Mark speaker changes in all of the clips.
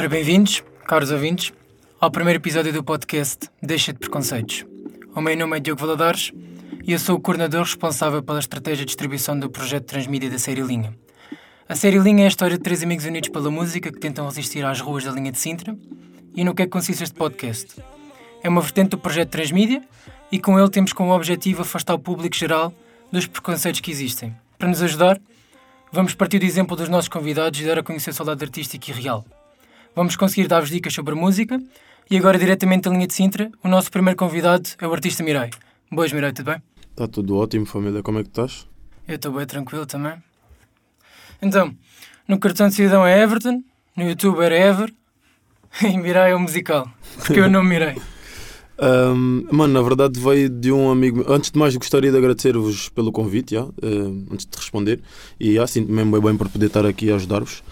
Speaker 1: Ora, bem-vindos, caros ouvintes, ao primeiro episódio do podcast Deixa de Preconceitos. O meu nome é Diogo Valadares e eu sou o coordenador responsável pela estratégia de distribuição do projeto Transmídia da série Linha. A série Linha é a história de três amigos unidos pela música que tentam resistir às ruas da linha de Sintra e no que é que consiste este podcast. É uma vertente do projeto Transmídia e com ele temos como objetivo afastar o público geral dos preconceitos que existem. Para nos ajudar, vamos partir do exemplo dos nossos convidados e dar a conhecer o lado artístico e real. Vamos conseguir dar-vos dicas sobre música e agora diretamente da linha de Sintra, o nosso primeiro convidado é o artista Mirai. Boas Mirai, tudo bem?
Speaker 2: Está tudo ótimo, família. Como é que estás?
Speaker 1: Eu estou bem tranquilo também. Então, no cartão de cidadão é Everton, no YouTube era Ever e Mirai é o musical. Porque eu não Mirai.
Speaker 2: Um, mano, na verdade veio de um amigo. Antes de mais, gostaria de agradecer-vos pelo convite, uh, antes de responder. E já, sinto-me mesmo bem, bem por poder estar aqui a ajudar-vos.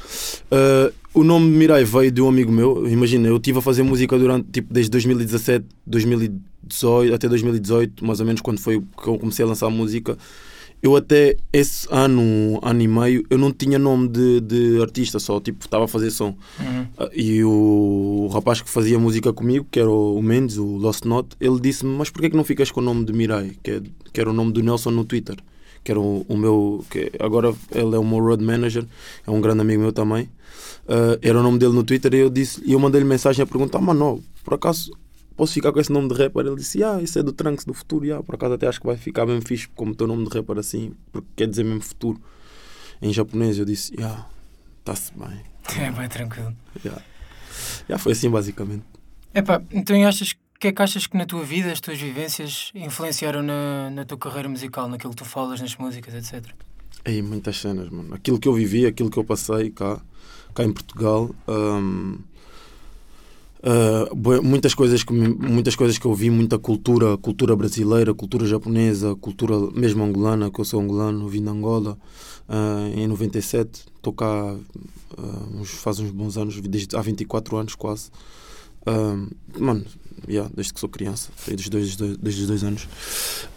Speaker 2: Uh, o nome Mirai veio de um amigo meu. Imagina, eu estive a fazer música durante, tipo, desde 2017, 2018 até 2018, mais ou menos, quando foi que eu comecei a lançar música eu até esse ano, ano e meio, eu não tinha nome de, de artista, só tipo estava a fazer som. Uhum. Uh, e o, o, rapaz que fazia música comigo, que era o Mendes, o Lost Note, ele disse-me: Mas porquê que não ficas com o nome de Mirai? Que, é, que era o nome do Nelson no Twitter. Que era o, o meu. Que agora ele é o meu road manager, é um grande amigo meu também. Uh, era o nome dele no Twitter e eu, disse, e eu mandei-lhe mensagem a perguntar: Mano, por acaso posso ficar com esse nome de rapper? Ele disse, ah, isso é do Trunks do futuro, yeah. por acaso até acho que vai ficar mesmo fixe como teu nome de rapper assim, porque quer dizer mesmo futuro. Em japonês eu disse, yeah, está-se bem.
Speaker 1: É bem tranquilo.
Speaker 2: Yeah. Yeah, foi assim basicamente.
Speaker 1: Epá, então achas o que é que achas que na tua vida as tuas vivências influenciaram na, na tua carreira musical, naquilo que tu falas, nas músicas, etc?
Speaker 2: Aí, muitas cenas, mano. Aquilo que eu vivi, aquilo que eu passei cá, cá em Portugal, um, Uh, muitas coisas que muitas coisas que eu vi muita cultura cultura brasileira cultura japonesa cultura mesmo angolana que eu sou angolano vim de Angola uh, em 97 estou cá uh, uns, faz uns bons anos desde há 24 anos quase. Mano yeah, desde que sou criança, desde dois, desde os dois anos.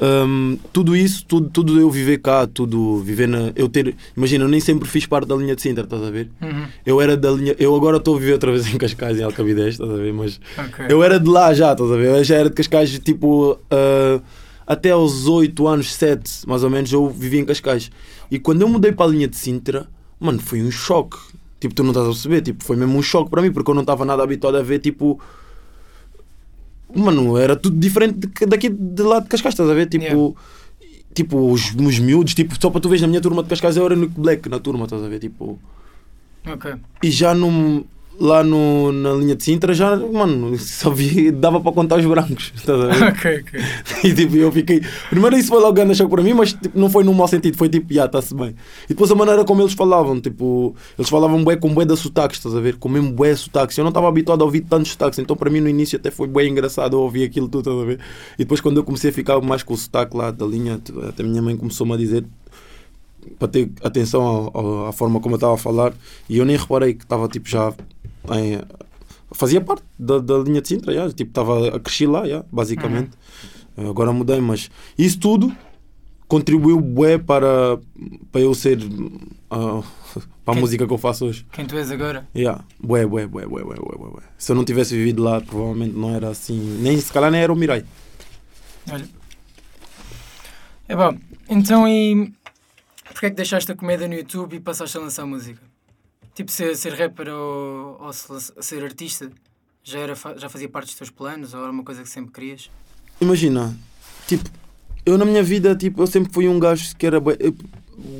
Speaker 2: Um, tudo isso, tudo, tudo eu viver cá, tudo viver na. Eu ter. Imagina, eu nem sempre fiz parte da linha de Sintra, estás a ver? Uhum. Eu era da linha. Eu agora estou a viver outra vez em Cascais, em Alcabidez, estás a ver? Mas okay. eu era de lá já, estás a ver? Eu já era de Cascais, tipo. Uh, até aos 8 anos, 7, mais ou menos, eu vivia em Cascais. E quando eu mudei para a linha de Sintra, mano, foi um choque. Tipo, tu não estás a perceber, tipo, foi mesmo um choque para mim, porque eu não estava nada habituado a ver, tipo, Mano, era tudo diferente daqui de lá de Cascais, estás a ver? Tipo, yeah. tipo os, os miúdos, tipo, só para tu veres na minha turma de Cascais eu era no Black na turma, estás a ver? Tipo.
Speaker 1: Ok.
Speaker 2: E já no, lá no, na linha de Sintra já, mano, só vi, dava para contar os brancos. Estás a ver?
Speaker 1: ok, ok.
Speaker 2: E tipo, eu fiquei. Primeiro isso foi logo grande choque para mim, mas tipo, não foi num mau sentido, foi tipo, já, está-se bem. E depois a maneira como eles falavam, tipo, eles falavam bué com bué da sotaques, estás a ver? Com mesmo bué sotaques. Eu não estava habituado a ouvir tantos sotaques, então para mim no início até foi bem engraçado ouvir aquilo tudo, estás a ver? E depois quando eu comecei a ficar mais com o sotaque lá da linha, até a minha mãe começou-me a dizer para ter atenção à, forma como eu estava a falar e eu nem reparei que estava tipo já em, fazia parte da, da linha de Sintra, já, tipo, estava a crescer lá, já, basicamente. Uhum. Agora mudei, mas isso tudo contribuiu bué para, para eu ser uh, para a quem, música que eu faço hoje.
Speaker 1: Quem tu és agora?
Speaker 2: Yeah. Bué, bué, bué, bué, bué, bué, bué. Se eu não tivesse vivido lá, provavelmente não era assim. Nem se calhar nem era o Mirai.
Speaker 1: Olha. É bom. Então e porquê é que deixaste a comédia no YouTube e passaste a lançar música? Tipo, ser, ser rapper ou, ou ser artista já, era, já fazia parte dos teus planos ou era uma coisa que sempre querias?
Speaker 2: Imagina, tipo, eu na minha vida, tipo, eu sempre fui um gajo que era bué,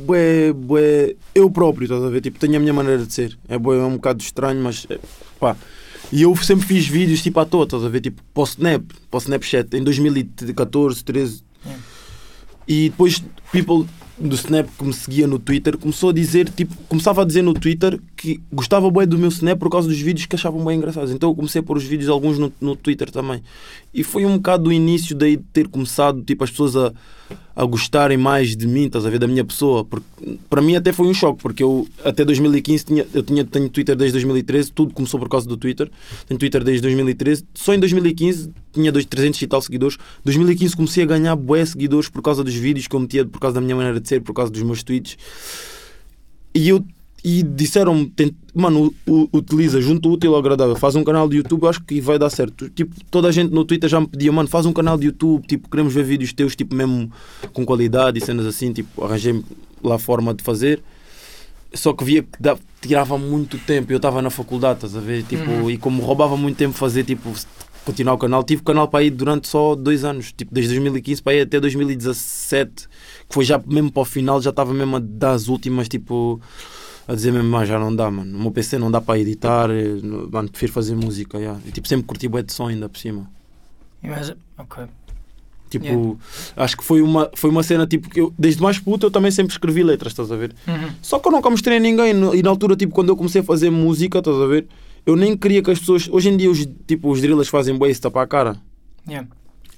Speaker 2: bué, bué eu próprio, estás a ver? Tipo, tenho a minha maneira de ser. É bué, é um bocado estranho, mas é, pá. E eu sempre fiz vídeos tipo à toa, estás a ver? Tipo, para o Snap, para o Snapchat, em 2014, 13. É. E depois, people do Snap que me seguia no Twitter começou a dizer, tipo, começava a dizer no Twitter que gostava bem do meu Snap por causa dos vídeos que achavam bem engraçados. Então eu comecei a pôr os vídeos, alguns no, no Twitter também. E foi um bocado do início daí de ter começado, tipo, as pessoas a a gostarem mais de mim, estás a ver, da minha pessoa. Porque, para mim até foi um choque, porque eu até 2015 tinha, eu tinha, tenho Twitter desde 2013, tudo começou por causa do Twitter. Tenho Twitter desde 2013, só em 2015 tinha 300 e tal seguidores. 2015 comecei a ganhar bué seguidores por causa dos vídeos que eu metia, por causa da minha maneira de ser, por causa dos meus tweets. E eu e disseram-me, mano, utiliza, junto o útil ao agradável, faz um canal de YouTube, acho que vai dar certo. Tipo, toda a gente no Twitter já me pedia, mano, faz um canal de YouTube, tipo, queremos ver vídeos teus, tipo, mesmo com qualidade e cenas assim, tipo, arranjei lá a forma de fazer. Só que via que tirava muito tempo, eu estava na faculdade, estás a ver? Tipo,
Speaker 1: Uhum.
Speaker 2: e como roubava muito tempo fazer, tipo, continuar o canal, tive o canal para ir durante só dois anos, tipo, desde 2015 para ir até 2017, que foi já mesmo para o final, já estava mesmo a dar as últimas, tipo, a dizer mesmo, "Ah, já não dá, mano, o meu PC não dá para editar, eh, no- mano, prefiro fazer música, yeah. e tipo, sempre curti bué de som ainda por cima.
Speaker 1: Mas, ok.
Speaker 2: Tipo,
Speaker 1: Yeah.
Speaker 2: acho que foi uma, foi uma cena, tipo, que eu, desde mais puto eu também sempre escrevi letras, estás a ver?
Speaker 1: Uhum.
Speaker 2: Só que eu nunca mostrei a ninguém. E na altura, tipo, quando eu comecei a fazer música, estás a ver? Eu nem queria que as pessoas. Hoje em dia, os, tipo, os drillers fazem bué isso tapar a cara.
Speaker 1: Yeah.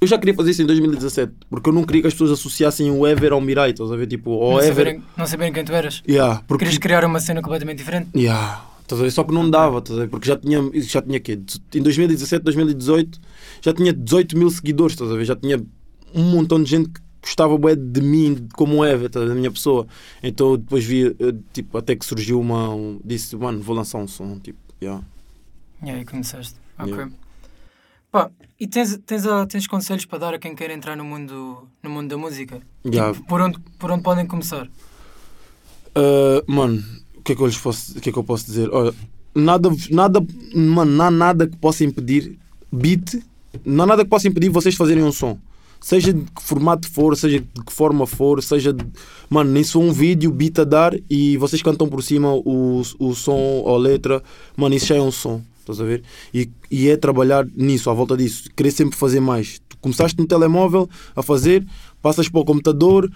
Speaker 2: Eu já queria fazer isso em 2017, porque eu não queria que as pessoas associassem o Ever ao Mirai, estás a ver? Tipo, ou
Speaker 1: Não,
Speaker 2: Ever.
Speaker 1: saberem, não saberem quem tu eras.
Speaker 2: Yeah, porque.
Speaker 1: Querias criar uma cena completamente diferente.
Speaker 2: Yeah, estás a ver? Só que não dava, estás a ver? Porque já tinha, já tinha quê? Em 2017, 2018, já tinha 18 mil seguidores, estás a ver? Já tinha um montão de gente que gostava bué de mim como Ever, estás a ver? da minha pessoa. Então eu depois vi, tipo, até que surgiu uma. Um, disse, mano, vou lançar um som, tipo, yeah.
Speaker 1: E aí começaste. Ok.
Speaker 2: Yeah.
Speaker 1: Pá, e tens, tens, ah, tens conselhos para dar a quem quer entrar no mundo, no mundo da música?
Speaker 2: Yeah.
Speaker 1: Tipo, por, onde, por onde podem começar?
Speaker 2: Uh, mano, o que é que eu lhes posso, o que é que eu posso dizer? Olha, nada, nada, mano, não há nada que possa impedir beat, não há nada que possa impedir vocês fazerem um som. Seja de que formato for, seja de que forma for, seja de, mano, nem só um vídeo, beat a dar e vocês cantam por cima o, o som ou a letra, mano, isso já é um som, estás a ver? E, e é trabalhar nisso, à volta disso, querer sempre fazer mais. Tu começaste no telemóvel a fazer, passas para o computador,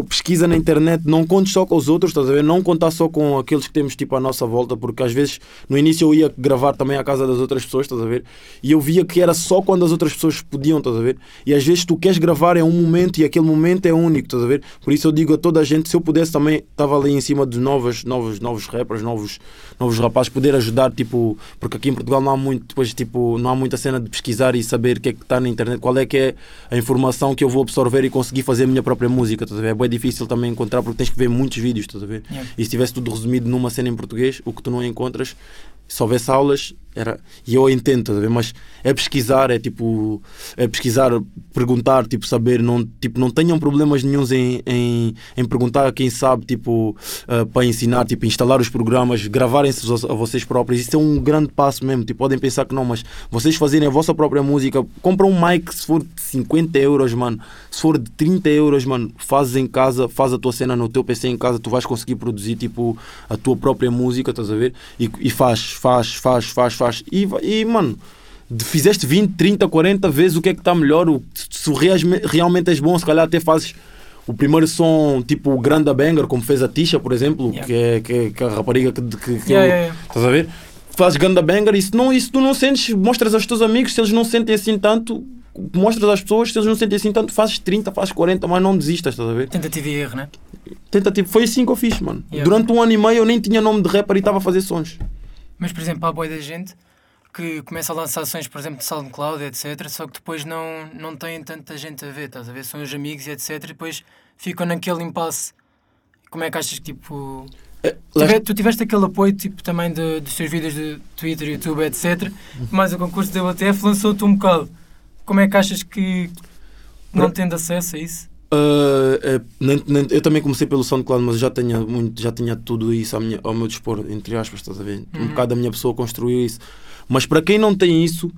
Speaker 2: pesquisa na internet, não contes só com os outros, estás a ver? Não contar só com aqueles que temos tipo à nossa volta, porque às vezes no início eu ia gravar também à casa das outras pessoas, estás a ver? E eu via que era só quando as outras pessoas podiam, estás a ver? E às vezes tu queres gravar em um momento e aquele momento é único, estás a ver? Por isso eu digo a toda a gente, se eu pudesse também, estava ali em cima de novos, novos, novos rappers, novos, novos rapazes, poder ajudar, tipo, porque aqui em Portugal não há muito, depois, tipo, não há muita cena de pesquisar e saber o que é que está na internet, qual é que é a informação que eu vou absorver e conseguir fazer a minha própria música, estás a ver? É bem difícil também encontrar porque tens que ver muitos vídeos, estás a ver?
Speaker 1: Yeah.
Speaker 2: E se tivesse tudo resumido numa cena em português, o que tu não encontras, se houvesse aulas, era. E eu entendo, estás a ver? Mas é pesquisar, é tipo. É pesquisar, perguntar, tipo, saber. Não, tipo, não tenham problemas nenhums em, em, em perguntar a quem sabe, tipo, ah, para ensinar, tipo, instalar os programas, gravarem-se a vocês próprios. Isso é um grande passo mesmo. Tipo, podem pensar que não, mas vocês fazerem a vossa própria música, compram um mic se for de 50 euros, mano. Se for de 30 euros, mano, fazes em casa, faz a tua cena no teu PC em casa, tu vais conseguir produzir, tipo, a tua própria música, estás a ver? E, e faz, faz, faz, faz, faz. E, e mano, fizeste 20, 30, 40 vezes o que é que está melhor. O, se o reasme- realmente és bom, se calhar até fazes o primeiro som, tipo o Grande Banger, como fez a Tisha, por exemplo,
Speaker 1: Yeah.
Speaker 2: que, é, que, é, que é a rapariga que, que, que
Speaker 1: Yeah, yeah.
Speaker 2: Estás a ver? Fazes ganda banger e se, não, e se tu não sentes, mostras aos teus amigos, se eles não sentem assim tanto, mostras às pessoas, se eles não sentem assim tanto, fazes 30, fazes 40, mas não desistas, estás a ver?
Speaker 1: Tentativa e erro, né?
Speaker 2: Tentativa, foi assim que eu fiz, mano.
Speaker 1: Yeah.
Speaker 2: Durante um ano e meio eu nem tinha nome de rapper e estava a fazer sons.
Speaker 1: Mas, por exemplo, há boia da gente que começa a lançar ações, por exemplo, de SoundCloud, etc. Só que depois não, não têm tanta gente a ver, estás a ver? São os amigos etc. E depois ficam naquele impasse. Como é que achas que, tipo...
Speaker 2: É, lá
Speaker 1: tu tiveste aquele apoio, tipo, também de, dos teus vídeos de Twitter, YouTube, etc. Mas o concurso da UTF lançou-te um bocado. Como é que achas que, não tendo acesso a isso...
Speaker 2: Uh, nem- nem- eu também comecei pelo SoundCloud, mas já tinha, muito, já tinha tudo isso minha- ao meu dispor, entre aspas, estás a ver? Um
Speaker 1: Uhum.
Speaker 2: bocado da minha pessoa construiu isso. Mas para quem não tem isso,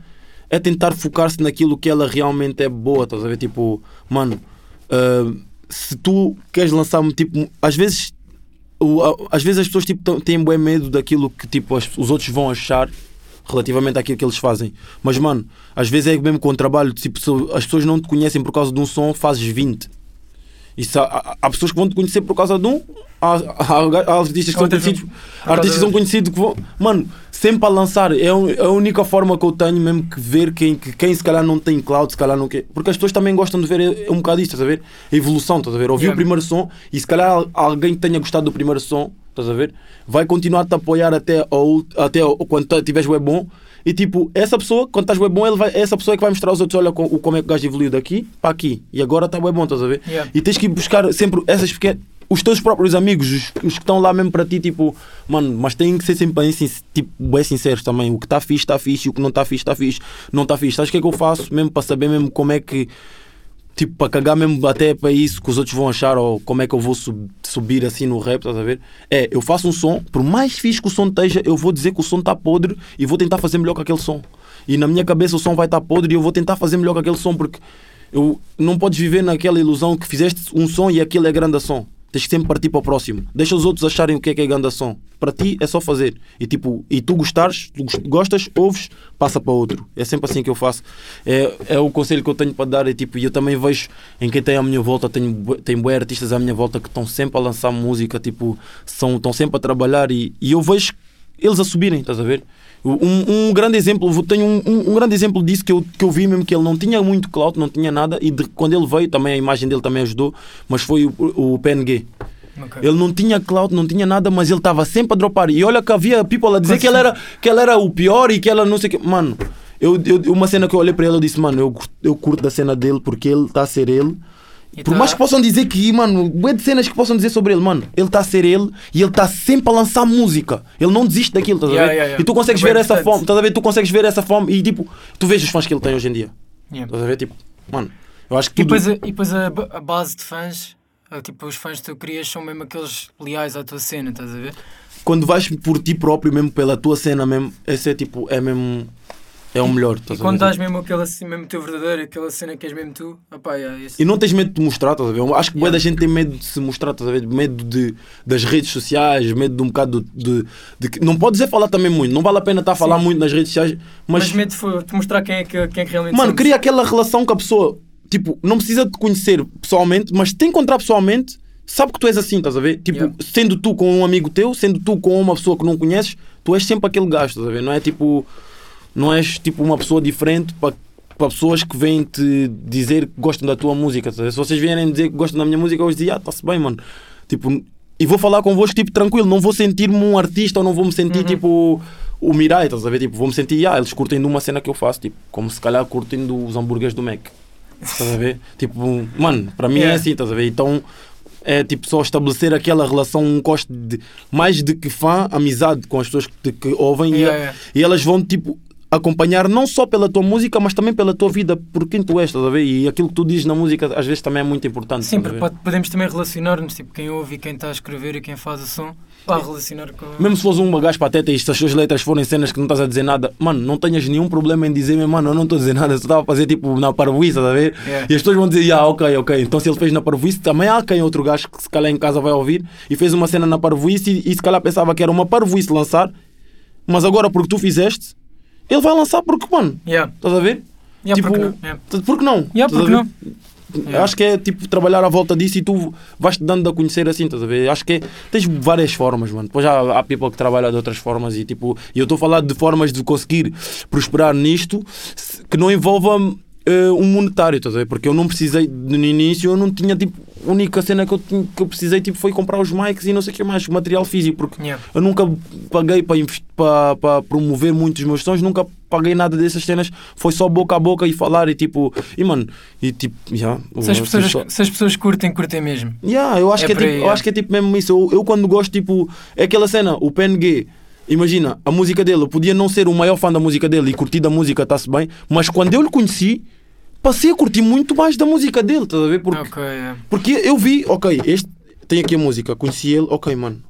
Speaker 2: é tentar focar-se naquilo que ela realmente é boa, estás a ver? Tipo, mano, uh, se tu queres lançar, tipo, às vezes, o- às vezes as pessoas tipo, têm bem medo daquilo que tipo, as- os outros vão achar relativamente àquilo que eles fazem. Mas, mano, às vezes é mesmo com o trabalho, tipo, se as pessoas não te conhecem por causa de um som, fazes 20. Isso, há, há- pessoas que vão te conhecer por causa de um, há, há- há artistas que são conhecidos, artistas que são conhecidos que vão, mano, sempre a lançar. É a un- a única forma que eu tenho mesmo que ver quem, que, quem se calhar não tem cloud, se calhar não quer. Porque as pessoas também gostam de ver é- é um bocado isto, estás a ver? A evolução, estás a ver? Ouvir
Speaker 1: Yeah.
Speaker 2: o primeiro som e se calhar al- alguém que tenha gostado do primeiro som, estás a ver? Vai continuar a te apoiar até, ao, até ao, quando tiveres web bom. E tipo, essa pessoa, quando estás web bom, ele vai, essa pessoa é que vai mostrar aos outros: olha co- o- como é que o gajo evoluiu daqui para aqui. E agora está web bom, estás a ver?
Speaker 1: Yeah.
Speaker 2: E tens que ir buscar sempre essas pequenas. os teus próprios amigos, os, os que estão lá mesmo para ti, tipo, mano, mas têm que ser sempre bem, tipo, bem sinceros também. O que está fixe, está fixe, e o que não está fixe, está fixe, não está fixe. Sabes o que é que eu faço? Mesmo para saber mesmo como é que, tipo, para cagar mesmo até para isso que os outros vão achar, ou como é que eu vou sub- subir assim no rap, estás a ver? É, eu faço um som, por mais fixe que o som esteja, eu vou dizer que o som está podre e vou tentar fazer melhor que aquele som. E na minha cabeça o som vai estar podre e eu vou tentar fazer melhor que aquele som, porque eu não podes viver naquela ilusão que fizeste um som e aquele é grande som. Tens que sempre partir para o próximo. Deixa os outros acharem o que é que é grande som. Para ti é só fazer. E tipo, e tu gostares, tu gos- gostas, ouves, passa para outro. É sempre assim que eu faço. É, é o conselho que eu tenho para dar. E tipo, e eu também vejo em quem tem à minha volta, tenho, tem bué artistas à minha volta que estão sempre a lançar música, tipo, são, estão sempre a trabalhar e, e eu vejo eles a subirem, estás a ver? Um, um grande exemplo, tenho um, um, um grande exemplo disso que eu, que eu vi mesmo que ele não tinha muito clout, não tinha nada, e de- quando ele veio, também a imagem dele também ajudou, mas foi o, o PNG.
Speaker 1: Ok.
Speaker 2: Ele não tinha clout, não tinha nada, mas ele estava sempre a dropar. E olha que havia people a dizer que ele, era, que ele era o pior e que ela não sei o que. Mano, eu, eu, uma cena que eu olhei para ele, eu disse, mano, eu, eu curto da cena dele porque ele está a ser ele.
Speaker 1: E
Speaker 2: Por
Speaker 1: tá-
Speaker 2: mais que possam dizer que, mano, bué de cenas que possam dizer sobre ele, mano, ele está a ser ele e ele está sempre a lançar música. Ele não desiste daquilo, estás a
Speaker 1: Yeah,
Speaker 2: ver?
Speaker 1: yeah, yeah.
Speaker 2: E tu consegues
Speaker 1: É
Speaker 2: ver essa fome, estás a ver? Tu consegues ver essa fome e tipo, tu vês os fãs que ele tem hoje em dia.
Speaker 1: Yeah.
Speaker 2: Estás a ver? Tipo, mano, eu acho que
Speaker 1: E
Speaker 2: tudo...
Speaker 1: depois, a, e depois a, a base de fãs, tipo, os fãs que tu crias são mesmo aqueles leais à tua cena, estás a ver?
Speaker 2: quando vais por ti próprio, mesmo pela tua cena mesmo, esse é tipo, é mesmo, é o melhor.
Speaker 1: E
Speaker 2: estás
Speaker 1: quando
Speaker 2: ver?
Speaker 1: dás mesmo aquele assim, mesmo teu verdadeiro, aquela cena que és mesmo tu, opá, yeah, esse-
Speaker 2: E não tens medo de te mostrar, estás a ver? Acho que boa
Speaker 1: Yeah.
Speaker 2: da gente tem medo de se mostrar, estás a ver? Medo de, das redes sociais, medo de um bocado de, de que- Não pode dizer falar também muito, não vale a pena estar a falar
Speaker 1: Sim.
Speaker 2: muito nas redes sociais,
Speaker 1: mas,
Speaker 2: mas,
Speaker 1: medo de de mostrar quem é que, quem é que realmente
Speaker 2: mano,
Speaker 1: somos.
Speaker 2: cria aquela relação com a pessoa, tipo, não precisa de te conhecer pessoalmente, mas te encontrar pessoalmente, sabe que tu és assim, estás a ver? Tipo,
Speaker 1: Yeah.
Speaker 2: sendo tu com um amigo teu, sendo tu com uma pessoa que não conheces, tu és sempre aquele gajo, estás a ver? Não é tipo, não és tipo uma pessoa diferente para para pessoas que vêm te dizer que gostam da tua música. ver? Se vocês vierem dizer que gostam da minha música, eu vos digo, ah, está-se bem, mano. Tipo, e vou falar convosco, tipo, tranquilo, não vou sentir-me um artista ou não vou me sentir,
Speaker 1: Uhum.
Speaker 2: tipo, o Mirai, estás a ver? Tipo, vou-me sentir, ah, eles curtem de uma cena que eu faço, tipo, como se calhar curtem dos hambúrgueres do Mac. Estás a ver? Tipo, mano, para mim é
Speaker 1: Yeah.
Speaker 2: assim, estás a ver? Então, é tipo só estabelecer aquela relação, um gosto de mais de que fã, amizade com as pessoas que, que ouvem e-
Speaker 1: Yeah, yeah.
Speaker 2: e elas vão tipo acompanhar não só pela tua música, mas também pela tua vida, por quem tu és, estás a ver? E aquilo que tu dizes na música às vezes também é muito importante.
Speaker 1: Sim, porque podemos também relacionar-nos, tipo, quem ouve e quem está a escrever e quem faz o som, pá, relacionar com...
Speaker 2: Mesmo se fores um gajo pateta e se as suas letras forem cenas que não estás a dizer nada, mano, não tenhas nenhum problema em dizer, mano, eu não estou a dizer nada, eu estava a fazer tipo na parvoíce, estás a ver?
Speaker 1: Yeah.
Speaker 2: E as pessoas vão dizer, ah, ok, ok. Então se ele fez na parvoíce, também há quem outro gajo que se calhar em casa vai ouvir e fez uma cena na parvoíce e, e se calhar pensava que era uma parvoíce lançar, mas agora porque tu fizeste, ele vai lançar porque, mano,
Speaker 1: Yeah.
Speaker 2: estás a ver?
Speaker 1: Yeah,
Speaker 2: Tipo,
Speaker 1: porque não? Yeah.
Speaker 2: Por que não?
Speaker 1: Yeah, porque não?
Speaker 2: Acho que é tipo trabalhar à volta disso e tu vais-te dando a conhecer assim, estás a ver? Acho que é, tens várias formas, mano. Depois há, há people que trabalham de outras formas e tipo, e eu estou a falar de formas de conseguir prosperar nisto que não envolvam eh, um monetário, estás a ver? Porque eu não precisei, no início, eu não tinha tipo, a única cena que eu, tinha- que eu precisei tipo, foi comprar os mics e não sei o que mais, material físico, porque
Speaker 1: Yeah.
Speaker 2: eu nunca paguei para, para, para promover muitos meus sons, nunca paguei nada dessas cenas, foi só boca a boca e falar e tipo, e mano, e tipo, já.
Speaker 1: Se as, pessoas,
Speaker 2: só-
Speaker 1: se as pessoas curtem, curtem mesmo.
Speaker 2: Yeah, eu acho,
Speaker 1: É
Speaker 2: que é tipo,
Speaker 1: aí,
Speaker 2: eu
Speaker 1: é.
Speaker 2: acho que é tipo mesmo isso. Eu, eu quando gosto, tipo, é aquela cena, o PNG. Imagina, a música dele, eu podia não ser o maior fã da música dele e curtir da música, está-se bem, mas quando eu lhe conheci, passei a curtir muito mais da música dele, estás a ver? Porque,
Speaker 1: Ok, yeah.
Speaker 2: porque eu vi, ok, este tem aqui a música, conheci ele, ok, mano.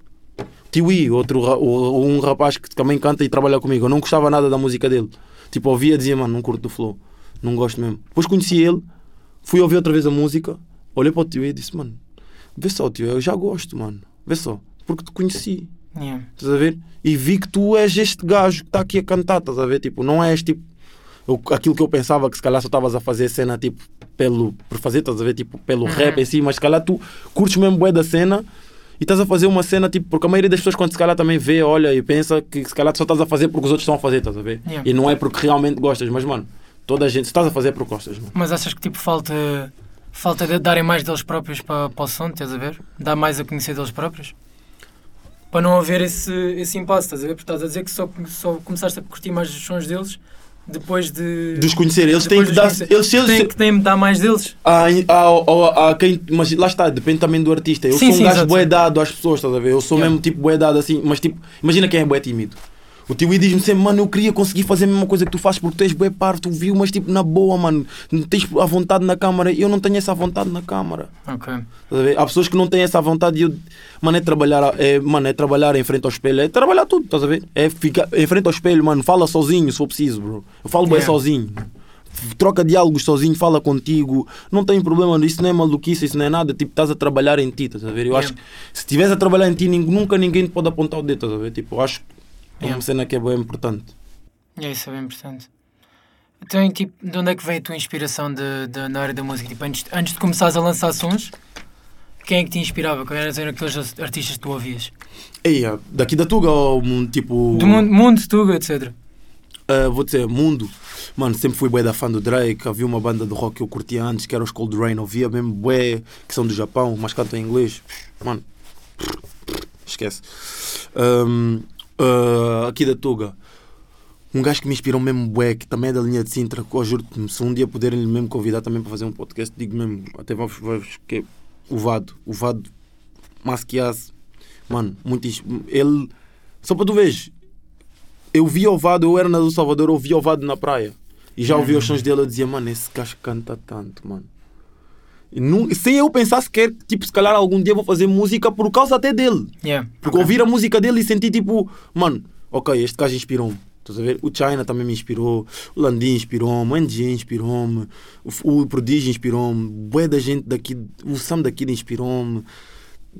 Speaker 2: Tiwi, outro, um rapaz que também canta e trabalha comigo, eu não gostava nada da música dele. Tipo, ouvia e dizia, mano, não curto do flow, não gosto mesmo. Depois conheci ele, fui ouvir outra vez a música, olhei para o Tiwi e disse, mano, vê só, tio, eu já gosto, mano, vê só, porque te conheci,
Speaker 1: Yeah.
Speaker 2: estás a ver? E vi que tu és este gajo que está aqui a cantar, estás a ver? Tipo, não és tipo eu- aquilo que eu pensava que se calhar só estavas a fazer cena tipo pelo, por fazer, estás a ver? Tipo, pelo
Speaker 1: Uhum.
Speaker 2: rap em si, mas se calhar tu curtes mesmo bué da cena e estás a fazer uma cena tipo, porque a maioria das pessoas quando se calhar também vê, olha e pensa que se calhar só estás a fazer porque os outros estão a fazer, estás a ver?
Speaker 1: Yeah.
Speaker 2: E não é porque realmente gostas, mas mano, toda a gente, se estás a fazer é porque gostas, mano.
Speaker 1: Mas achas que tipo falta, falta de darem mais deles próprios para, para o som, estás a ver? Dar mais a conhecer deles próprios? Para não haver esse, esse impasse, estás a ver? Porque estás a dizer que só, só começaste a curtir mais os sons deles Depois de.
Speaker 2: De os conhecer. Eles têm que dar. Eles, eles,
Speaker 1: que que dar mais deles.
Speaker 2: há, há, há, há quem, mas lá está, depende também do artista. Eu
Speaker 1: Sim,
Speaker 2: sou um
Speaker 1: sim,
Speaker 2: gajo
Speaker 1: exato.
Speaker 2: bué dado às pessoas, estás a ver? Eu sou
Speaker 1: Yeah.
Speaker 2: mesmo tipo bué dado assim, mas tipo, imagina quem é bué tímido. O tio I diz-me sempre, mano, eu queria conseguir fazer a mesma coisa que tu fazes porque tu és bué tu viu, mas tipo, na boa, mano, não tens a vontade na câmara. Eu não tenho essa vontade na câmara.
Speaker 1: Ok.
Speaker 2: Há pessoas que não têm essa vontade e eu, mano, é trabalhar, é, mano, é trabalhar em frente ao espelho, é trabalhar tudo, estás a ver? É ficar em frente ao espelho, mano, fala sozinho se for preciso, bro. Eu falo bem
Speaker 1: Yeah.
Speaker 2: sozinho. Troca diálogos sozinho, fala contigo, não tem problema, isso não é maluquice, isso não é nada, tipo, estás a trabalhar em ti, estás a ver? Eu
Speaker 1: Yeah.
Speaker 2: acho que se estiveres a trabalhar em ti, nunca ninguém te pode apontar o dedo, estás a ver? Tipo, eu acho que é uma cena que é bem importante.
Speaker 1: É isso, é bem importante. Então, tipo, de onde é que vem a tua inspiração de, de- na área da música? Tipo, antes, antes de começares a lançar sons, quem é que te inspirava? Quem eram aqueles artistas que tu ouvias?
Speaker 2: Ei, ah, daqui da Tuga ou tipo.
Speaker 1: Do mundo, mundo Tuga, etc.
Speaker 2: Uh, vou dizer, mundo. Mano, sempre fui bué da fã do Drake. Havia uma banda de rock que eu curtia antes, que era os Cold Rain. Ouvia mesmo bué, que são do Japão, mas cantam em inglês. Mano, esquece. Um, uh, aqui da Tuga. Um gajo que me inspirou mesmo bué, que também é da linha de Sintra, que eu juro-te, se um dia puderem lhe mesmo convidar também para fazer um podcast, digo mesmo, até vamos, vamos que é o Vado. O Vado Masquias. Mano, muito... Ele... Só para tu veres, eu via o Vado, eu era na do Salvador, eu via o Vado na praia. E já ouvia os sons dele, eu dizia, mano, esse gajo canta tanto, mano. Sem eu pensar sequer, tipo, se calhar algum dia vou fazer música por causa até dele.
Speaker 1: Yeah.
Speaker 2: Porque
Speaker 1: ok.
Speaker 2: ouvir a música dele e sentir tipo, mano, ok, este gajo inspirou-me. Estás a ver? O China também me inspirou, o Landim inspirou-me, o NG inspirou-me, o, o Prodígio inspirou-me, bué da gente daqui, o Sam daqui inspirou-me,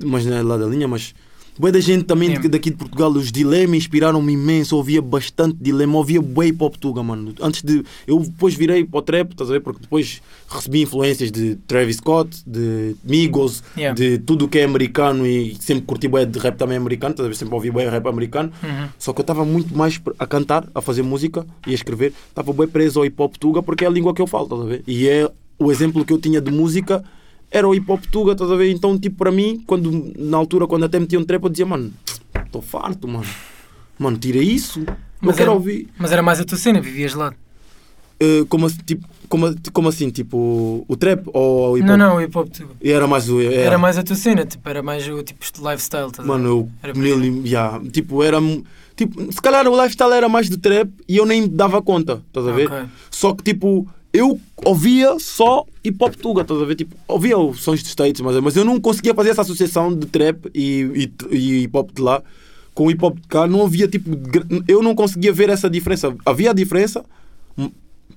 Speaker 2: mas não é lá da linha, mas bué da gente também
Speaker 1: Yeah.
Speaker 2: daqui de Portugal, os Dilema inspiraram-me imenso, ouvia bastante Dilema, ouvia hip hop tuga, mano. Antes de, eu depois virei para o trap, estás a ver? Porque depois recebi influências de Travis Scott, de Migos,
Speaker 1: Yeah.
Speaker 2: de tudo o que é americano e sempre curti bué de rap também americano, estás a ver? Sempre ouvi bué rap americano.
Speaker 1: Uhum.
Speaker 2: Só que eu estava muito mais a cantar, a fazer música e a escrever. Estava bem preso ao hip hop tuga porque é a língua que eu falo, estás a ver? E é o exemplo que eu tinha de música era o hip hop tuga, estás a ver? Então, tipo, para mim, quando, na altura, quando até metiam trap, eu dizia, mano, estou farto, mano. Mano, tira isso. Não
Speaker 1: Mas
Speaker 2: quero
Speaker 1: era-
Speaker 2: ouvir.
Speaker 1: Mas era mais a tua cena, vivias lá.
Speaker 2: Eh, como, assim, tipo, como, como assim? Tipo, o trap ou o hip hop?
Speaker 1: Não, não, o hip hop Tuga.
Speaker 2: E era mais o. Era,
Speaker 1: Era mais a tua cena, tipo, era mais o tipo de lifestyle. estás a ver?
Speaker 2: Mano, eu
Speaker 1: Era
Speaker 2: mil, yeah, tipo, era. Tipo, se calhar o lifestyle era mais do trap e eu nem dava conta, estás a ver?
Speaker 1: Ok.
Speaker 2: Só que tipo, eu ouvia só hip hop tuga, estás a ver? Tipo, ouvia os sons de States, mas, mas eu não conseguia fazer essa associação de trap e, e, e hip hop de lá com hip hop de cá. Não havia tipo. Eu não conseguia ver essa diferença. Havia a diferença,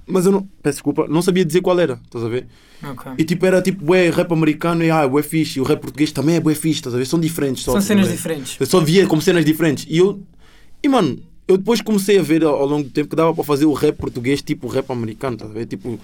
Speaker 2: mas eu não. Peço desculpa, não sabia dizer qual era, estás a ver?
Speaker 1: Ok.
Speaker 2: E tipo, era tipo, bué, rap americano e ah, bué fixe. E o rap português também é bué fixe, estás a ver? São diferentes só.
Speaker 1: São cenas diferentes.
Speaker 2: Eu só via como cenas diferentes. E eu. E mano, eu depois comecei a ver ao, longo do tempo que dava para fazer o rap português tipo rap americano, tá a ver? Tipo,